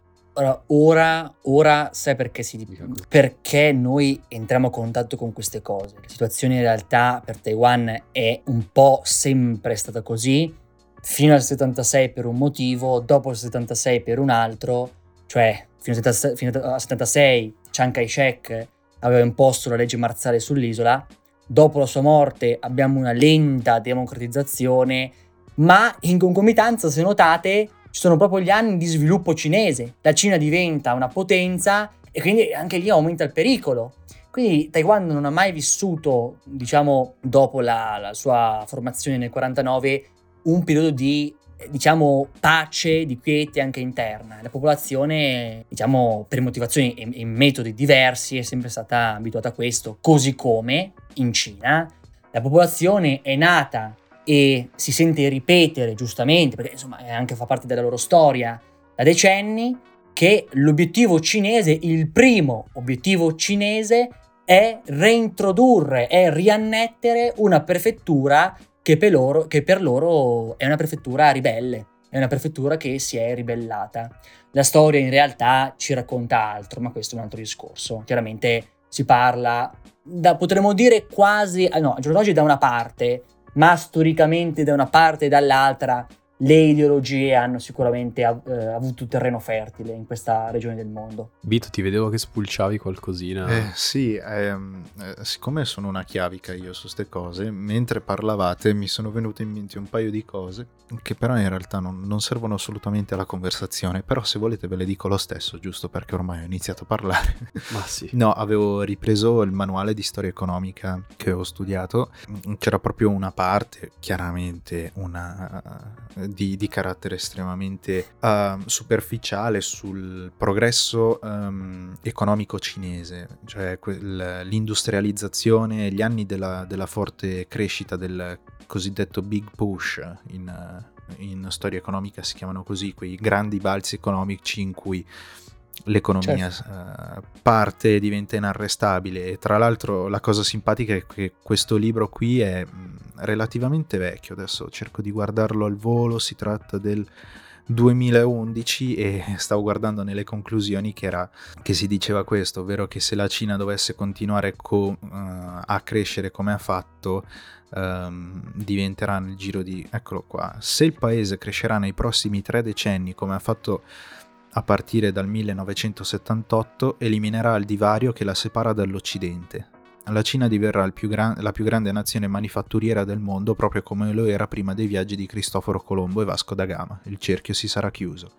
ora, ora sai perché, si, perché noi entriamo a contatto con queste cose. La situazione in realtà per Taiwan è un po' sempre stata così fino al 76 per un motivo, dopo il 76 per un altro, cioè fino al 76 Chiang Kai-shek aveva imposto la legge marziale sull'isola, dopo la sua morte abbiamo una lenta democratizzazione, ma in concomitanza, se notate, ci sono proprio gli anni di sviluppo cinese. La Cina diventa una potenza e quindi anche lì aumenta il pericolo. Quindi Taiwan non ha mai vissuto, diciamo, dopo la, la sua formazione nel 49, un periodo di diciamo pace, di quiete anche interna. La popolazione, diciamo, per motivazioni e, e, metodi diversi è sempre stata abituata a questo, così come in Cina la popolazione è nata e si sente ripetere giustamente, perché insomma anche fa parte della loro storia da decenni, che l'obiettivo cinese, il primo obiettivo cinese è reintrodurre, è riannettere una prefettura che per, loro, che per loro è una prefettura ribelle, è una prefettura che si è ribellata. La storia in realtà ci racconta altro, ma questo è un altro discorso. Chiaramente si parla, da, potremmo dire quasi, eh no, al giorno d'oggi da una parte, ma storicamente da una parte e dall'altra le ideologie hanno sicuramente av- eh, avuto terreno fertile in questa regione del mondo. Vito, ti vedevo che spulciavi qualcosina. Eh, sì, ehm, eh, siccome sono una chiavica io su queste cose, mentre parlavate mi sono venute in mente un paio di cose che però in realtà non, non, servono assolutamente alla conversazione, però se volete ve le dico lo stesso, giusto perché ormai ho iniziato a parlare. Ma sì. no, avevo ripreso il manuale di storia economica che ho studiato, c'era proprio una parte, chiaramente una di, di carattere estremamente uh, superficiale sul progresso um, economico cinese, cioè que- l'industrializzazione, gli anni della, della, forte crescita del cosiddetto big push in, in storia economica si chiamano così, quei grandi balzi economici in cui l'economia certo. uh, parte diventa inarrestabile. E tra l'altro la cosa simpatica è che questo libro qui è mh, relativamente vecchio, adesso cerco di guardarlo al volo, si tratta del 2011 e stavo guardando nelle conclusioni che, era, che si diceva questo, ovvero che se la Cina dovesse continuare co, uh, a crescere come ha fatto, um, diventerà nel giro di... eccolo qua, se il paese crescerà nei prossimi tre decenni come ha fatto a partire dal 1978 eliminerà il divario che la separa dall'Occidente. La Cina diverrà più gran- la più grande nazione manifatturiera del mondo proprio come lo era prima dei viaggi di Cristoforo Colombo e Vasco da Gama. Il cerchio si sarà chiuso.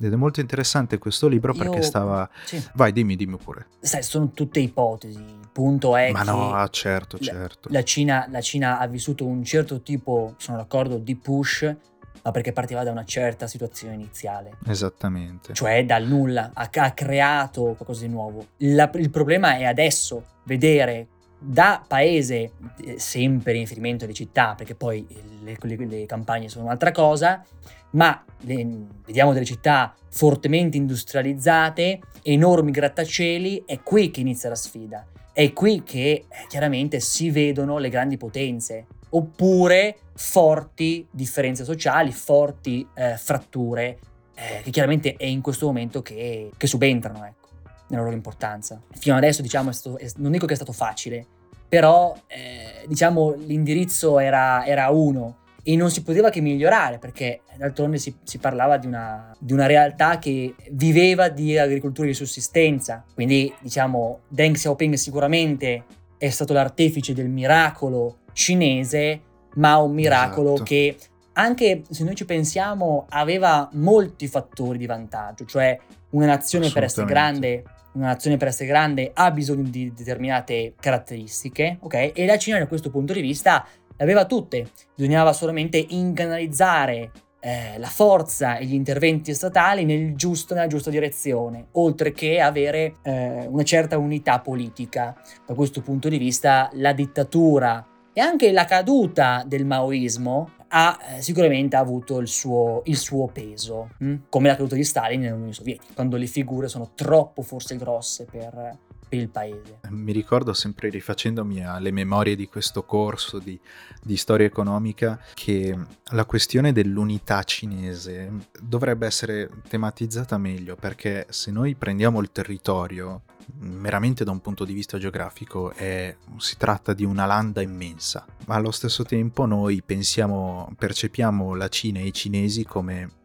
Ed è molto interessante questo libro perché Io... stava... Sì. Vai, dimmi, dimmi pure. Sai, sono tutte ipotesi. Il punto è Ma che... no, ah, certo, la, certo. La Cina, la Cina ha vissuto un certo tipo, sono d'accordo, di push ma perché partiva da una certa situazione iniziale. Esattamente. Cioè dal nulla, ha, ha creato qualcosa di nuovo. La, il problema è adesso vedere da paese, eh, sempre in riferimento alle città, perché poi le, le, le campagne sono un'altra cosa, ma le, vediamo delle città fortemente industrializzate, enormi grattacieli, è qui che inizia la sfida. È qui che eh, chiaramente si vedono le grandi potenze, oppure forti differenze sociali, forti eh, fratture, eh, che chiaramente è in questo momento che, che subentrano, ecco, nella loro importanza. Fino adesso, diciamo, è stato, è, non dico che è stato facile, però, eh, diciamo, l'indirizzo era, era, uno e non si poteva che migliorare, perché d'altronde si, si parlava di una, di una realtà che viveva di agricoltura di sussistenza, quindi, diciamo, Deng Xiaoping sicuramente è stato l'artefice del miracolo cinese, ma un miracolo esatto. che anche se noi ci pensiamo aveva molti fattori di vantaggio, cioè una nazione per essere grande una nazione per essere grande ha bisogno di determinate caratteristiche, ok? E la Cina da questo punto di vista le aveva tutte, bisognava solamente incanalizzare eh, la forza e gli interventi statali nel giusto, nella giusta direzione, oltre che avere eh, una certa unità politica. Da questo punto di vista la dittatura e anche la caduta del maoismo ha eh, sicuramente avuto il suo, il suo peso, hm? come la caduta di Stalin nell'Unione Sovietica, quando le figure sono troppo forse grosse per, il paese. Mi ricordo sempre rifacendomi alle memorie di questo corso di, di, storia economica che la questione dell'unità cinese dovrebbe essere tematizzata meglio perché se noi prendiamo il territorio meramente da un punto di vista geografico è, si tratta di una landa immensa, ma allo stesso tempo noi pensiamo, percepiamo la Cina e i cinesi come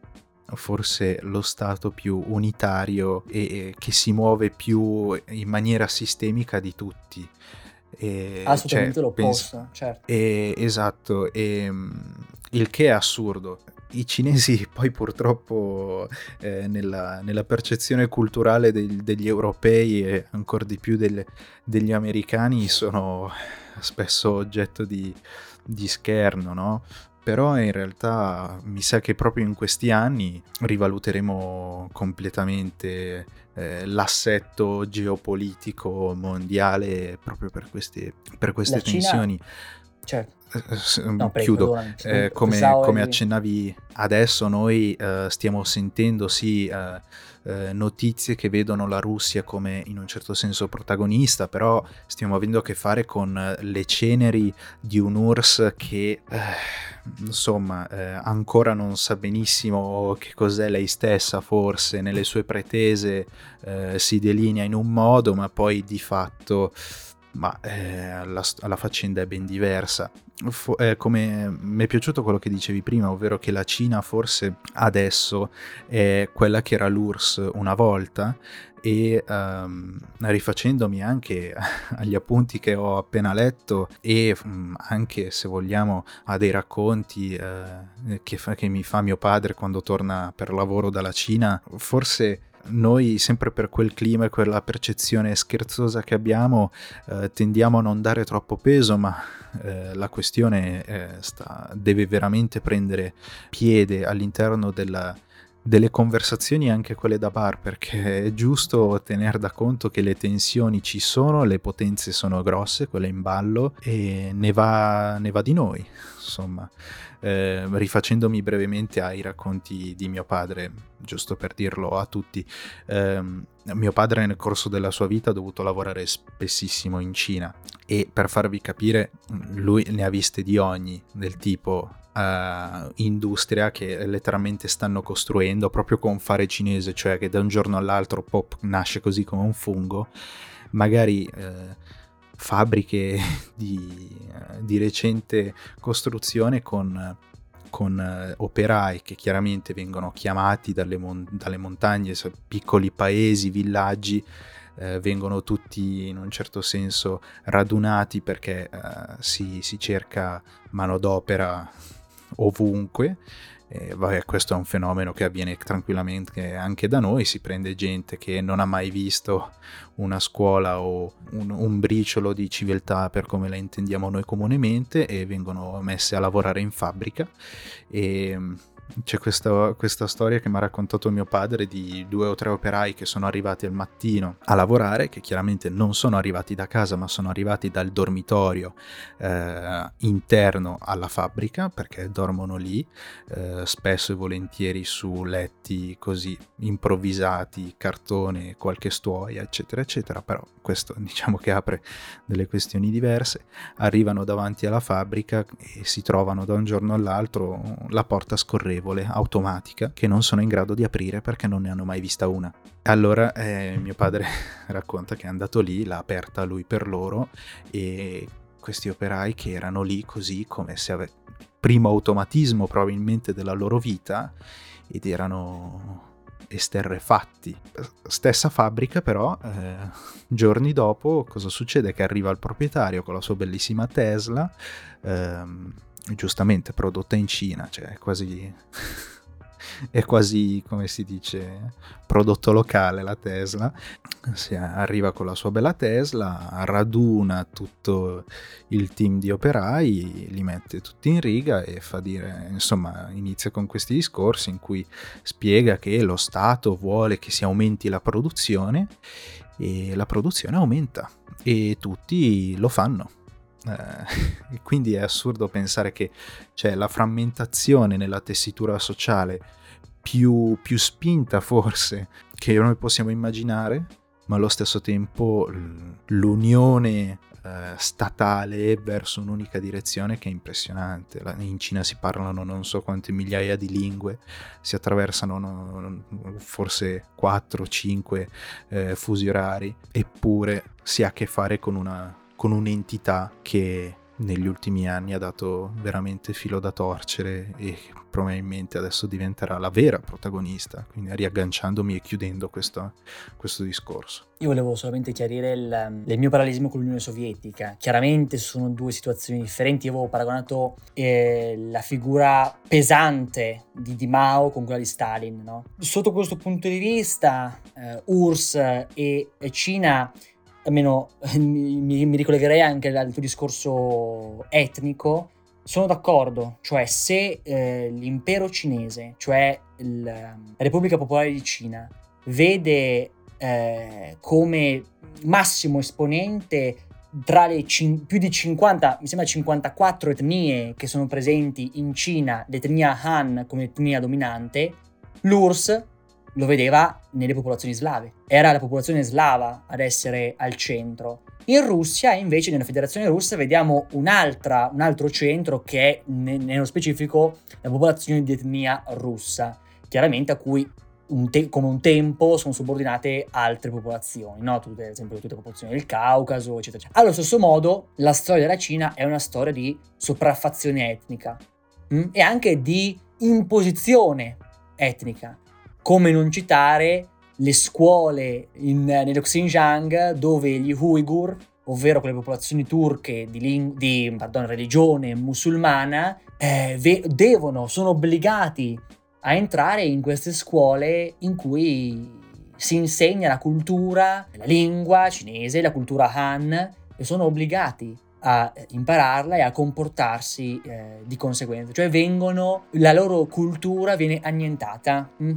forse lo stato più unitario e che si muove più in maniera sistemica di tutti. E, Assolutamente cioè, l'opposto, penso, certo. E, esatto, e, il che è assurdo i cinesi poi purtroppo eh, nella, nella, percezione culturale del, degli europei e ancora di più delle, degli americani sono spesso oggetto di, di scherno, no? Però in realtà mi sa che proprio in questi anni rivaluteremo completamente eh, l'assetto geopolitico mondiale proprio per queste, per queste tensioni. Cina... Certo. No, chiudo. Eh, come, come, accennavi adesso, noi eh, stiamo sentendo sì eh, eh, notizie che vedono la Russia come in un certo senso protagonista, però stiamo avendo a che fare con le ceneri di un URSS che insomma ancora non sa benissimo che cos'è lei stessa, forse nelle sue pretese si delinea in un modo, ma poi di fatto ma eh, la, la, faccenda è ben diversa. Fo- eh, come mi è piaciuto quello che dicevi prima, ovvero che la Cina forse adesso è quella che era l'URSS una volta e um, rifacendomi anche agli appunti che ho appena letto e um, anche se vogliamo a dei racconti uh, che, fa, che mi fa mio padre quando torna per lavoro dalla Cina, forse noi sempre per quel clima e quella percezione scherzosa che abbiamo eh, tendiamo a non dare troppo peso, ma eh, la questione eh, sta, deve veramente prendere piede all'interno della, delle conversazioni anche quelle da bar perché è giusto tenere da conto che le tensioni ci sono, le potenze sono grosse, quelle in ballo e ne va, ne va di noi insomma. Eh, rifacendomi brevemente ai racconti di mio padre, giusto per dirlo a tutti, eh, mio padre nel corso della sua vita ha dovuto lavorare spessissimo in Cina e per farvi capire lui ne ha viste di ogni del tipo uh, industria che letteralmente stanno costruendo proprio con fare cinese, cioè che da un giorno all'altro pop nasce così come un fungo, magari uh, fabbriche di, di, recente costruzione con, con uh, operai che chiaramente vengono chiamati dalle, mon- dalle montagne, piccoli paesi, villaggi, eh, vengono tutti in un certo senso radunati perché eh, si, si, cerca manodopera ovunque. Eh, vabbè, questo è un fenomeno che avviene tranquillamente anche da noi, si prende gente che non ha mai visto una scuola o un, un, briciolo di civiltà per come la intendiamo noi comunemente e vengono messe a lavorare in fabbrica e c'è questa, questa storia che mi ha raccontato mio padre di due o tre operai che sono arrivati al mattino a lavorare, che chiaramente non sono arrivati da casa ma sono arrivati dal dormitorio eh, interno alla fabbrica perché dormono lì, eh, spesso e volentieri su letti così improvvisati, cartone, qualche stuoia, eccetera, eccetera, però questo diciamo che apre delle questioni diverse, arrivano davanti alla fabbrica e si trovano da un giorno all'altro la porta scorrevole scorrevole, automatica, che non sono in grado di aprire perché non ne hanno mai vista una. Allora eh, mio padre racconta che è andato lì, l'ha aperta lui per loro e questi operai che erano lì così come se avessero primo automatismo probabilmente della loro vita ed erano esterrefatti. Stessa fabbrica però, eh, giorni dopo, cosa succede? Che arriva il proprietario con la sua bellissima Tesla, ehm, giustamente prodotta in Cina, cioè quasi è quasi, come si dice, prodotto locale la Tesla. Si arriva con la sua bella Tesla, raduna tutto il team di operai, li mette tutti in riga e fa dire, insomma, inizia con questi discorsi in cui spiega che lo Stato vuole che si aumenti la produzione e la produzione aumenta e tutti lo fanno eh, quindi è assurdo pensare che c'è la frammentazione nella tessitura sociale più, più spinta forse che noi possiamo immaginare, ma allo stesso tempo l'unione eh, statale verso un'unica direzione che è impressionante. In Cina si parlano non so quante migliaia di lingue, si attraversano forse 4-5 eh, fusi orari, eppure si ha a che fare con una con un'entità che negli ultimi anni ha dato veramente filo da torcere e probabilmente adesso diventerà la vera protagonista, quindi riagganciandomi e chiudendo questo, questo discorso. Io volevo solamente chiarire il, il, mio parallelismo con l'Unione Sovietica. Chiaramente sono due situazioni differenti. Io avevo paragonato eh, la figura pesante di, di, Mao con quella di Stalin. No? Sotto questo punto di vista, eh, URSS e, e Cina almeno mi, mi, ricollegherei anche al tuo discorso etnico, sono d'accordo, cioè se eh, l'impero cinese, cioè il, la Repubblica Popolare di Cina, vede eh, come massimo esponente tra le cin- più di 50, mi sembra 54 etnie che sono presenti in Cina, l'etnia Han come etnia dominante, l'URSS lo vedeva nelle popolazioni slave. Era la popolazione slava ad essere al centro. In Russia, invece, nella federazione russa, vediamo un altro centro che è, nello specifico, la popolazione di etnia russa, chiaramente a cui un te- come un tempo sono subordinate altre popolazioni, no? tutte, ad esempio tutte le popolazioni del Caucaso, eccetera, eccetera. Allo stesso modo, la storia della Cina è una storia di sopraffazione etnica mh? Mm? e anche di imposizione etnica. Come non citare le scuole in, nello Xinjiang dove gli Uighur, ovvero quelle popolazioni turche di, ling- di pardon, religione musulmana, eh, ve- devono, sono obbligati a entrare in queste scuole in cui si insegna la cultura, la lingua cinese, la cultura Han e sono obbligati a impararla e a comportarsi eh, di conseguenza, cioè vengono, la loro cultura viene annientata. Hm?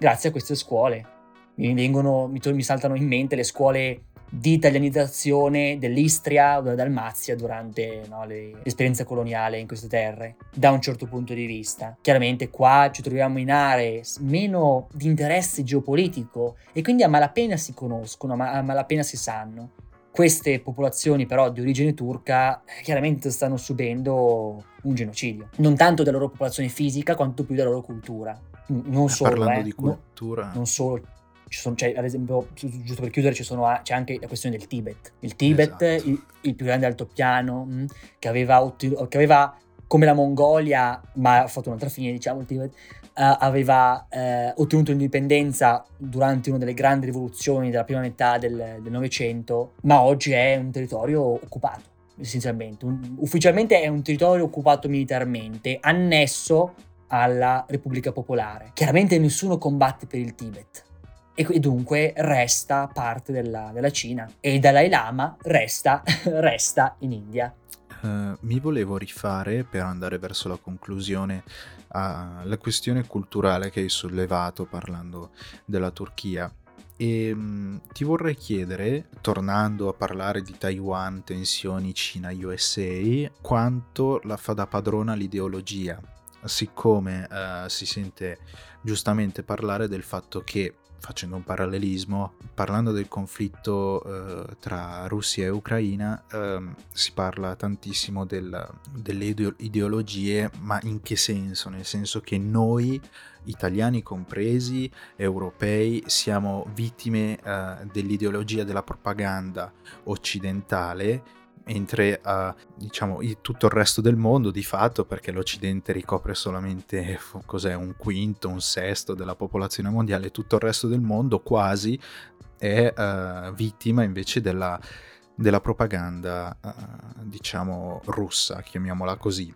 Grazie a queste scuole. Mi, vengono, mi, mi saltano in mente le scuole di italianizzazione dell'Istria o della Dalmazia durante no, l'esperienza coloniale in queste terre, da un certo punto di vista. Chiaramente qua ci troviamo in aree meno di interesse geopolitico e quindi a malapena si conoscono, a malapena si sanno. Queste popolazioni però di origine turca chiaramente stanno subendo un genocidio, non tanto della loro popolazione fisica quanto più della loro cultura non solo, parlando eh, di cultura, no, non solo. Sono, cioè, ad esempio, giusto per chiudere, sono, c'è anche la questione del Tibet. Il Tibet, esatto. il, il, più grande altopiano, mh, mm, che, aveva, che aveva, come la Mongolia, ma ha fatto un'altra fine, diciamo, il Tibet, Uh, aveva uh, ottenuto l'indipendenza durante una delle grandi rivoluzioni della prima metà del Novecento, ma oggi è un territorio occupato, essenzialmente. Un, ufficialmente è un territorio occupato militarmente, annesso alla Repubblica Popolare. Chiaramente nessuno combatte per il Tibet e dunque resta parte della, della Cina e Dalai Lama resta, resta in India. Uh, mi volevo rifare per andare verso la conclusione alla questione culturale che hai sollevato parlando della Turchia. E um, ti vorrei chiedere, tornando a parlare di Taiwan, tensioni Cina-USA, quanto la fa da padrona l'ideologia siccome uh, si sente giustamente parlare del fatto che, facendo un parallelismo, parlando del conflitto uh, tra Russia e Ucraina, uh, si parla tantissimo del, delle ideologie, ma in che senso? Nel senso che noi, italiani compresi, europei, siamo vittime eh, dell'ideologia della propaganda occidentale mentre uh, diciamo tutto il resto del mondo di fatto perché l'Occidente ricopre solamente un quinto, un sesto della popolazione mondiale, tutto il resto del mondo quasi è uh, vittima invece della, della propaganda uh, diciamo russa, chiamiamola così.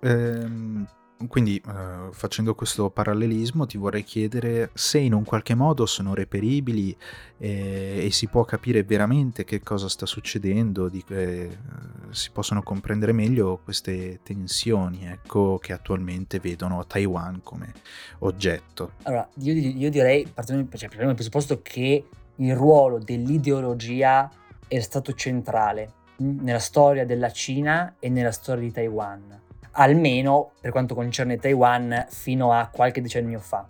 Ehm, quindi eh, facendo questo parallelismo ti vorrei chiedere se in un qualche modo sono reperibili eh, e si può capire veramente che cosa sta succedendo, di, eh, si possono comprendere meglio queste tensioni ecco, che attualmente vedono Taiwan come oggetto. Allora, io, io direi, partiamo cioè, dal presupposto che il ruolo dell'ideologia è stato centrale nella storia della Cina e nella storia di Taiwan, almeno per quanto concerne Taiwan fino a qualche decennio fa,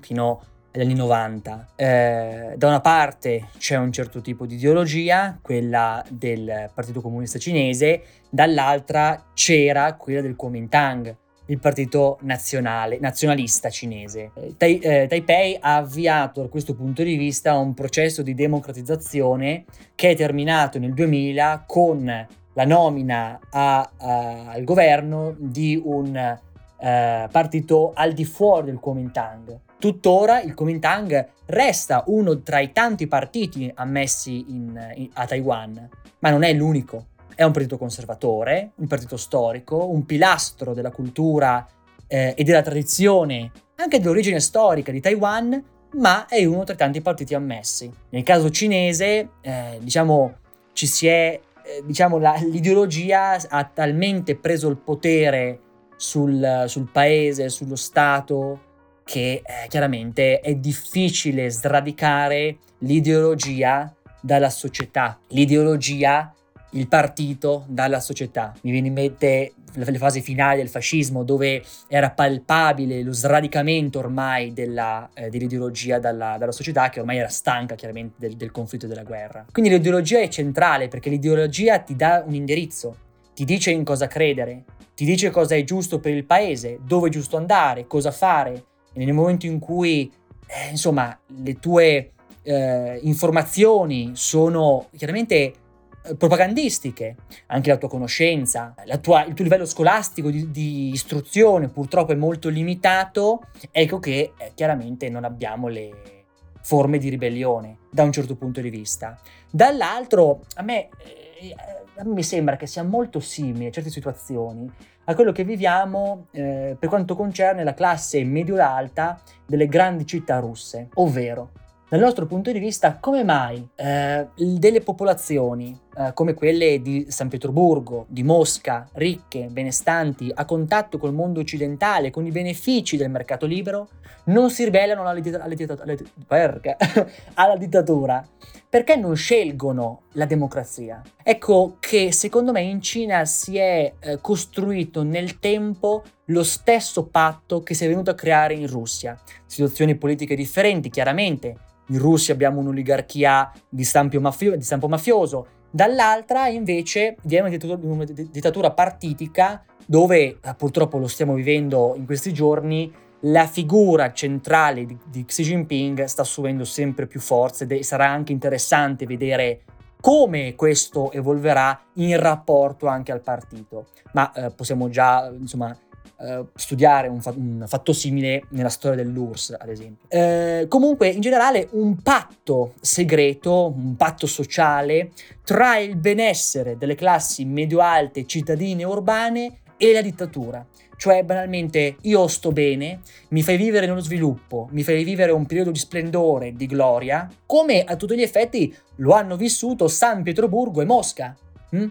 fino agli anni 90. Eh, da una parte c'è un certo tipo di ideologia, quella del Partito Comunista Cinese, dall'altra c'era quella del Kuomintang, il partito nazionale, nazionalista cinese. Eh, tai, eh, Taipei ha avviato da questo punto di vista un processo di democratizzazione che è terminato nel 2000 con la nomina a, a, al governo di un eh, partito al di fuori del Kuomintang. Tuttora il Kuomintang resta uno tra i tanti partiti ammessi in, in, a Taiwan, ma non è l'unico. È un partito conservatore, un partito storico, un pilastro della cultura eh, e della tradizione, anche dell'origine storica di Taiwan, ma è uno tra i tanti partiti ammessi. Nel caso cinese, eh, diciamo, ci si è, eh, diciamo, la, l'ideologia ha talmente preso il potere sul, sul paese, sullo Stato, che eh, chiaramente è difficile sradicare l'ideologia dalla società. L'ideologia il partito dalla società. Mi viene in mente le fasi finali del fascismo dove era palpabile lo sradicamento ormai della, eh, dell'ideologia dalla, dalla, società che ormai era stanca chiaramente del, del conflitto e della guerra. Quindi l'ideologia è centrale perché l'ideologia ti dà un indirizzo, ti dice in cosa credere, ti dice cosa è giusto per il paese, dove è giusto andare, cosa fare. E nel momento in cui, eh, insomma, le tue eh, informazioni sono chiaramente propagandistiche, anche la tua conoscenza, la tua, il tuo livello scolastico di, di, istruzione purtroppo è molto limitato, ecco che eh, chiaramente non abbiamo le forme di ribellione da un certo punto di vista. Dall'altro, a me, eh, a me sembra che sia molto simile a certe situazioni a quello che viviamo eh, per quanto concerne la classe medio-alta delle grandi città russe, ovvero dal nostro punto di vista, come mai eh, delle popolazioni eh, come quelle di San Pietroburgo, di Mosca, ricche, benestanti, a contatto col mondo occidentale, con i benefici del mercato libero, non si ribellano alla, alla, alla dittatura? Perché non scelgono la democrazia? Ecco che secondo me in Cina si è eh, costruito nel tempo lo stesso patto che si è venuto a creare in Russia. Situazioni politiche differenti, chiaramente, in Russia abbiamo un'oligarchia di mafio- di stampo mafioso, dall'altra invece abbiamo una dittatura, una dittatura partitica dove eh, purtroppo lo stiamo vivendo in questi giorni, la figura centrale di, di Xi Jinping sta assumendo sempre più forza ed sarà anche interessante vedere come questo evolverà in rapporto anche al partito. Ma eh, possiamo già, insomma, eh, studiare un, fa- un, fatto simile nella storia dell'URSS, ad esempio. Eh, comunque, in generale, un patto segreto, un patto sociale tra il benessere delle classi medio-alte, cittadine urbane e la dittatura. Cioè, banalmente, io sto bene, mi fai vivere nello sviluppo, mi fai vivere un periodo di splendore, di gloria, come a tutti gli effetti lo hanno vissuto San Pietroburgo e Mosca. Hm?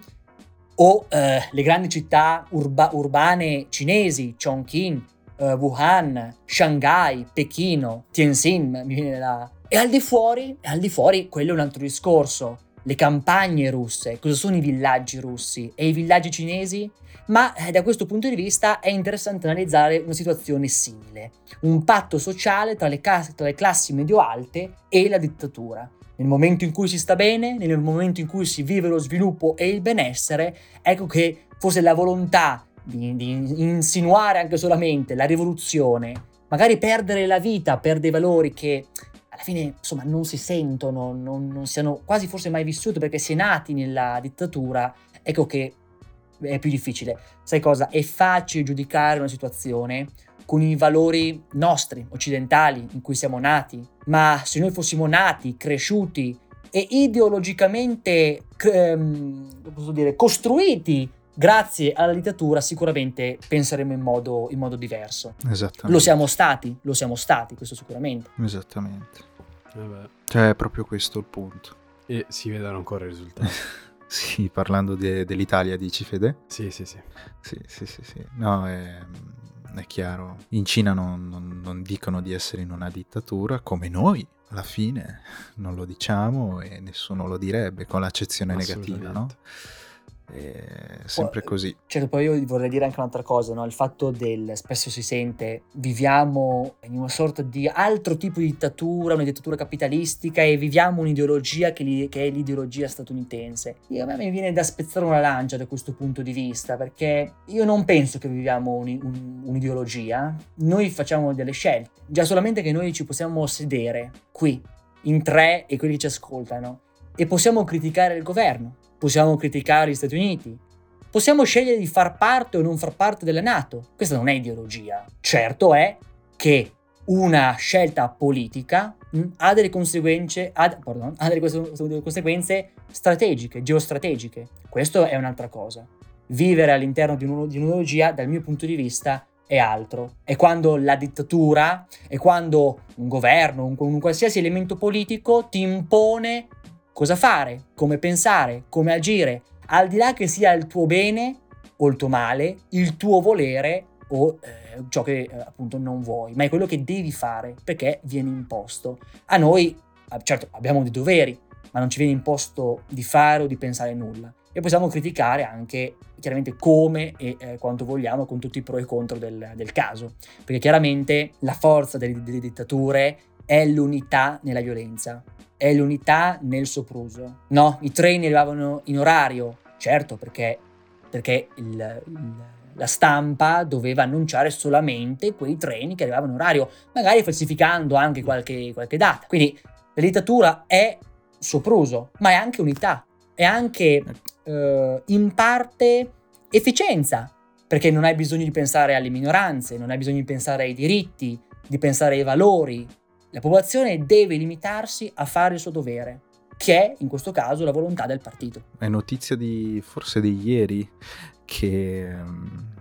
O eh, le grandi città urba- urbane cinesi, Chongqing, eh, Wuhan, Shanghai, Pechino, Tianjin, mi viene da... E al di fuori, al di fuori, quello è un altro discorso. Le campagne russe, cosa sono i villaggi russi e i villaggi cinesi? Ma eh, da questo punto di vista è interessante analizzare una situazione simile, un patto sociale tra le, cas- tra le classi medio-alte e la dittatura nel momento in cui si sta bene, nel momento in cui si vive lo sviluppo e il benessere, ecco che forse la volontà di, di insinuare anche solamente la rivoluzione, magari perdere la vita per dei valori che alla fine insomma non si sentono, non, non siano quasi forse mai vissuti perché si è nati nella dittatura, ecco che è più difficile. Sai cosa? È facile giudicare una situazione con i valori nostri, occidentali, in cui siamo nati. Ma se noi fossimo nati, cresciuti e ideologicamente ehm, posso dire, costruiti grazie alla dittatura sicuramente penseremo in modo, in modo diverso. Esattamente. Lo siamo stati, lo siamo stati, questo sicuramente. Esattamente. Eh cioè, è proprio questo il punto. E si vedono ancora i risultati. sì, parlando de- dell'Italia, dici Fede? Sì, sì, sì. Sì, sì, sì, sì. No, è, è chiaro. In Cina non, non, non dicono di essere in una dittatura, come noi, alla fine non lo diciamo e nessuno lo direbbe con l'accezione negativa, no? È sempre così. Certo, poi io vorrei dire anche un'altra cosa, no? il fatto del, spesso si sente, viviamo in una sorta di altro tipo di dittatura, una dittatura capitalistica e viviamo un'ideologia che, li, che è l'ideologia statunitense. Io, a me mi viene da spezzare una lancia da questo punto di vista, perché io non penso che viviamo un, un, un'ideologia, noi facciamo delle scelte, già solamente che noi ci possiamo sedere qui, in tre e quelli che ci ascoltano, e possiamo criticare il governo possiamo criticare gli Stati Uniti, possiamo scegliere di far parte o non far parte della Nato. Questa non è ideologia. Certo è che una scelta politica mh, ha delle conseguenze, ha, pardon, ha delle conseguenze strategiche, geostrategiche. Questo è un'altra cosa. Vivere all'interno di, un, di un'ideologia, dal mio punto di vista, è altro. È quando la dittatura, è quando un governo, un, un qualsiasi elemento politico ti impone cosa fare, come pensare, come agire, al di là che sia il tuo bene o il tuo male, il tuo volere o eh, ciò che eh, appunto non vuoi, ma è quello che devi fare perché viene imposto. A noi, certo, abbiamo dei doveri, ma non ci viene imposto di fare o di pensare nulla. E possiamo criticare anche chiaramente come e eh, quanto vogliamo con tutti i pro e contro del, del caso, perché chiaramente la forza delle, delle dittature è l'unità nella violenza è l'unità nel sopruso. No, i treni arrivavano in orario, certo, perché, perché il, il, la stampa doveva annunciare solamente quei treni che arrivavano in orario, magari falsificando anche qualche, qualche data. Quindi la dittatura è sopruso, ma è anche unità, è anche eh, in parte efficienza, perché non hai bisogno di pensare alle minoranze, non hai bisogno di pensare ai diritti, di pensare ai valori, la popolazione deve limitarsi a fare il suo dovere, che è in questo caso la volontà del partito. È notizia di forse di ieri che um,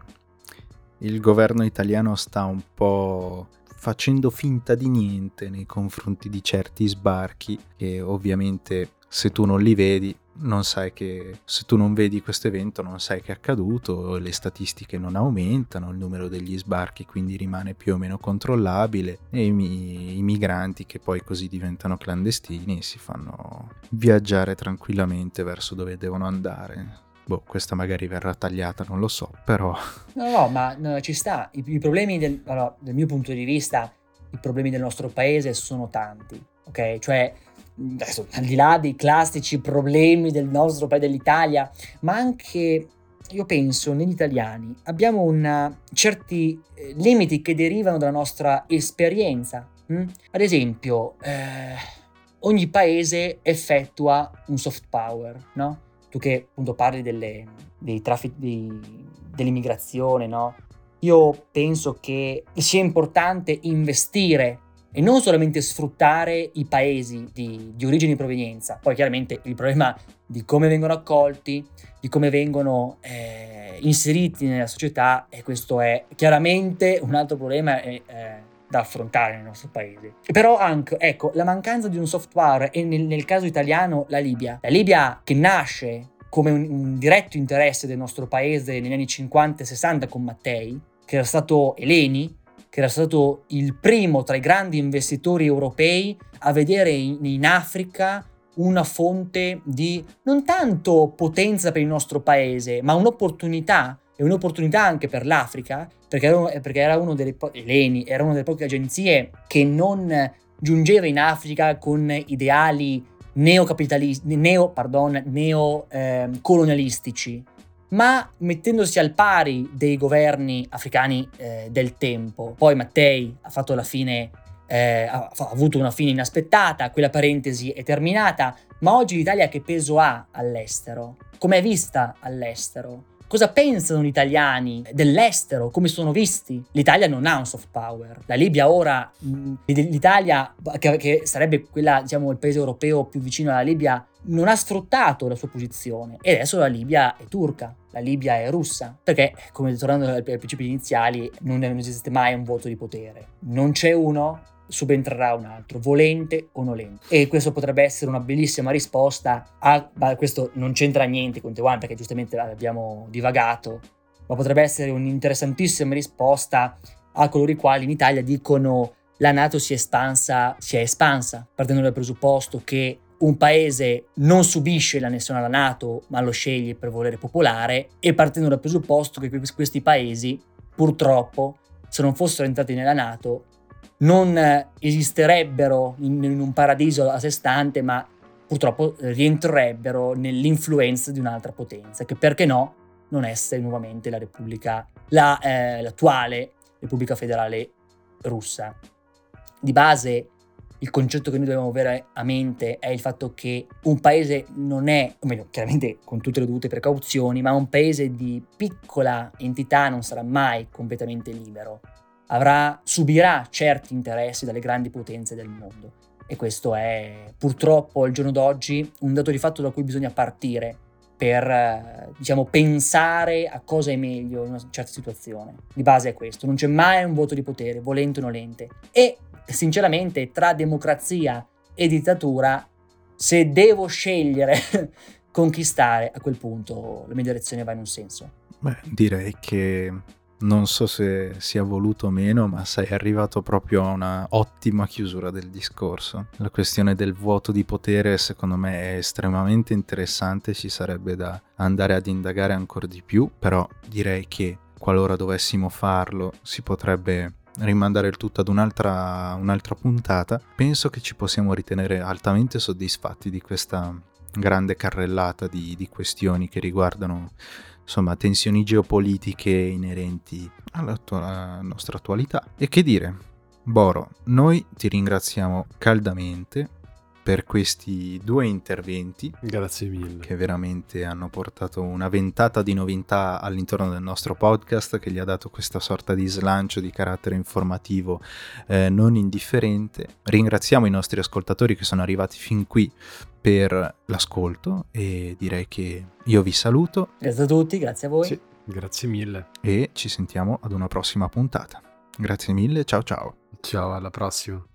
il governo italiano sta un po' facendo finta di niente nei confronti di certi sbarchi che ovviamente se tu non li vedi non sai che se tu non vedi questo evento non sai che è accaduto, le statistiche non aumentano, il numero degli sbarchi quindi rimane più o meno controllabile e i, i migranti che poi così diventano clandestini si fanno viaggiare tranquillamente verso dove devono andare. Boh, questa magari verrà tagliata, non lo so, però... No, no, ma no, ci sta. I, i problemi del, allora, dal mio punto di vista, i problemi del nostro paese sono tanti, ok? Cioè adesso, al di là dei classici problemi del nostro paese, dell'Italia, ma anche, io penso, negli italiani abbiamo una, certi eh, limiti che derivano dalla nostra esperienza. Hm? Ad esempio, eh, ogni paese effettua un soft power, no? Tu che appunto parli delle, dei traffic, dei, dell'immigrazione, no? Io penso che sia importante investire e non solamente sfruttare i paesi di, di origine e provenienza, poi chiaramente il problema di come vengono accolti, di come vengono eh, inseriti nella società e questo è chiaramente un altro problema eh, da affrontare nel nostro paese. Però anche, ecco, la mancanza di un software e nel, nel caso italiano la Libia. La Libia che nasce come un, un diretto interesse del nostro paese negli anni 50 e 60 con Mattei, che era stato Eleni, che era stato il primo tra i grandi investitori europei a vedere in, in Africa una fonte di non tanto potenza per il nostro paese, ma un'opportunità e un'opportunità anche per l'Africa, perché era, perché era uno delle po- Eleni, era una delle poche agenzie che non giungeva in Africa con ideali neocapitalisti, neo, neocolonialistici, eh, ma mettendosi al pari dei governi africani eh, del tempo. Poi Mattei ha fatto la fine, eh, ha, ha avuto una fine inaspettata, quella parentesi è terminata, ma oggi l'Italia che peso ha all'estero? Come è vista all'estero? Cosa pensano gli italiani dell'estero, come sono visti. L'Italia non ha un soft power. La Libia ora, l'Italia, che, sarebbe quella, diciamo, il paese europeo più vicino alla Libia, non ha sfruttato la sua posizione e adesso la Libia è turca, la Libia è russa, perché come tornando ai principi iniziali non esiste mai un voto di potere, non c'è uno, subentrerà un altro, volente o nolente. E questo potrebbe essere una bellissima risposta a, ma questo non c'entra niente con Taiwan perché giustamente abbiamo divagato, ma potrebbe essere un'interessantissima risposta a coloro i quali in Italia dicono la Nato si è espansa, si è espansa, partendo dal presupposto che un paese non subisce l'annessione alla Nato, ma lo sceglie per volere popolare, e partendo dal presupposto che questi paesi, purtroppo, se non fossero entrati nella Nato, non esisterebbero in, in un paradiso a sé stante, ma purtroppo rientrerebbero nell'influenza di un'altra potenza, che perché no non essere nuovamente la Repubblica, la, eh, l'attuale Repubblica Federale Russa. Di base il concetto che noi dobbiamo avere a mente è il fatto che un paese non è, o meglio, chiaramente con tutte le dovute precauzioni, ma un paese di piccola entità non sarà mai completamente libero. Avrà, subirà certi interessi dalle grandi potenze del mondo. E questo è purtroppo al giorno d'oggi un dato di fatto da cui bisogna partire per diciamo, pensare a cosa è meglio in una certa situazione. Di base è questo, non c'è mai un voto di potere, volente o nolente. E sinceramente tra democrazia e dittatura, se devo scegliere conquistare, a quel punto la mia direzione va in un senso. Beh, direi che non so se sia voluto o meno, ma sei arrivato proprio a una ottima chiusura del discorso. La questione del vuoto di potere secondo me è estremamente interessante, ci sarebbe da andare ad indagare ancora di più, però direi che qualora dovessimo farlo si potrebbe rimandare il tutto ad un'altra, un'altra puntata, penso che ci possiamo ritenere altamente soddisfatti di questa grande carrellata di, di questioni che riguardano insomma tensioni geopolitiche inerenti alla, nostra attualità. E che dire, Boro, noi ti ringraziamo caldamente per questi due interventi. Grazie mille. Che veramente hanno portato una ventata di novità all'interno del nostro podcast, che gli ha dato questa sorta di slancio di carattere informativo eh, non indifferente. Ringraziamo i nostri ascoltatori che sono arrivati fin qui per l'ascolto e direi che io vi saluto. Grazie a tutti, grazie a voi. Sì, grazie mille. E ci sentiamo ad una prossima puntata. Grazie mille, ciao ciao. Ciao, alla prossima.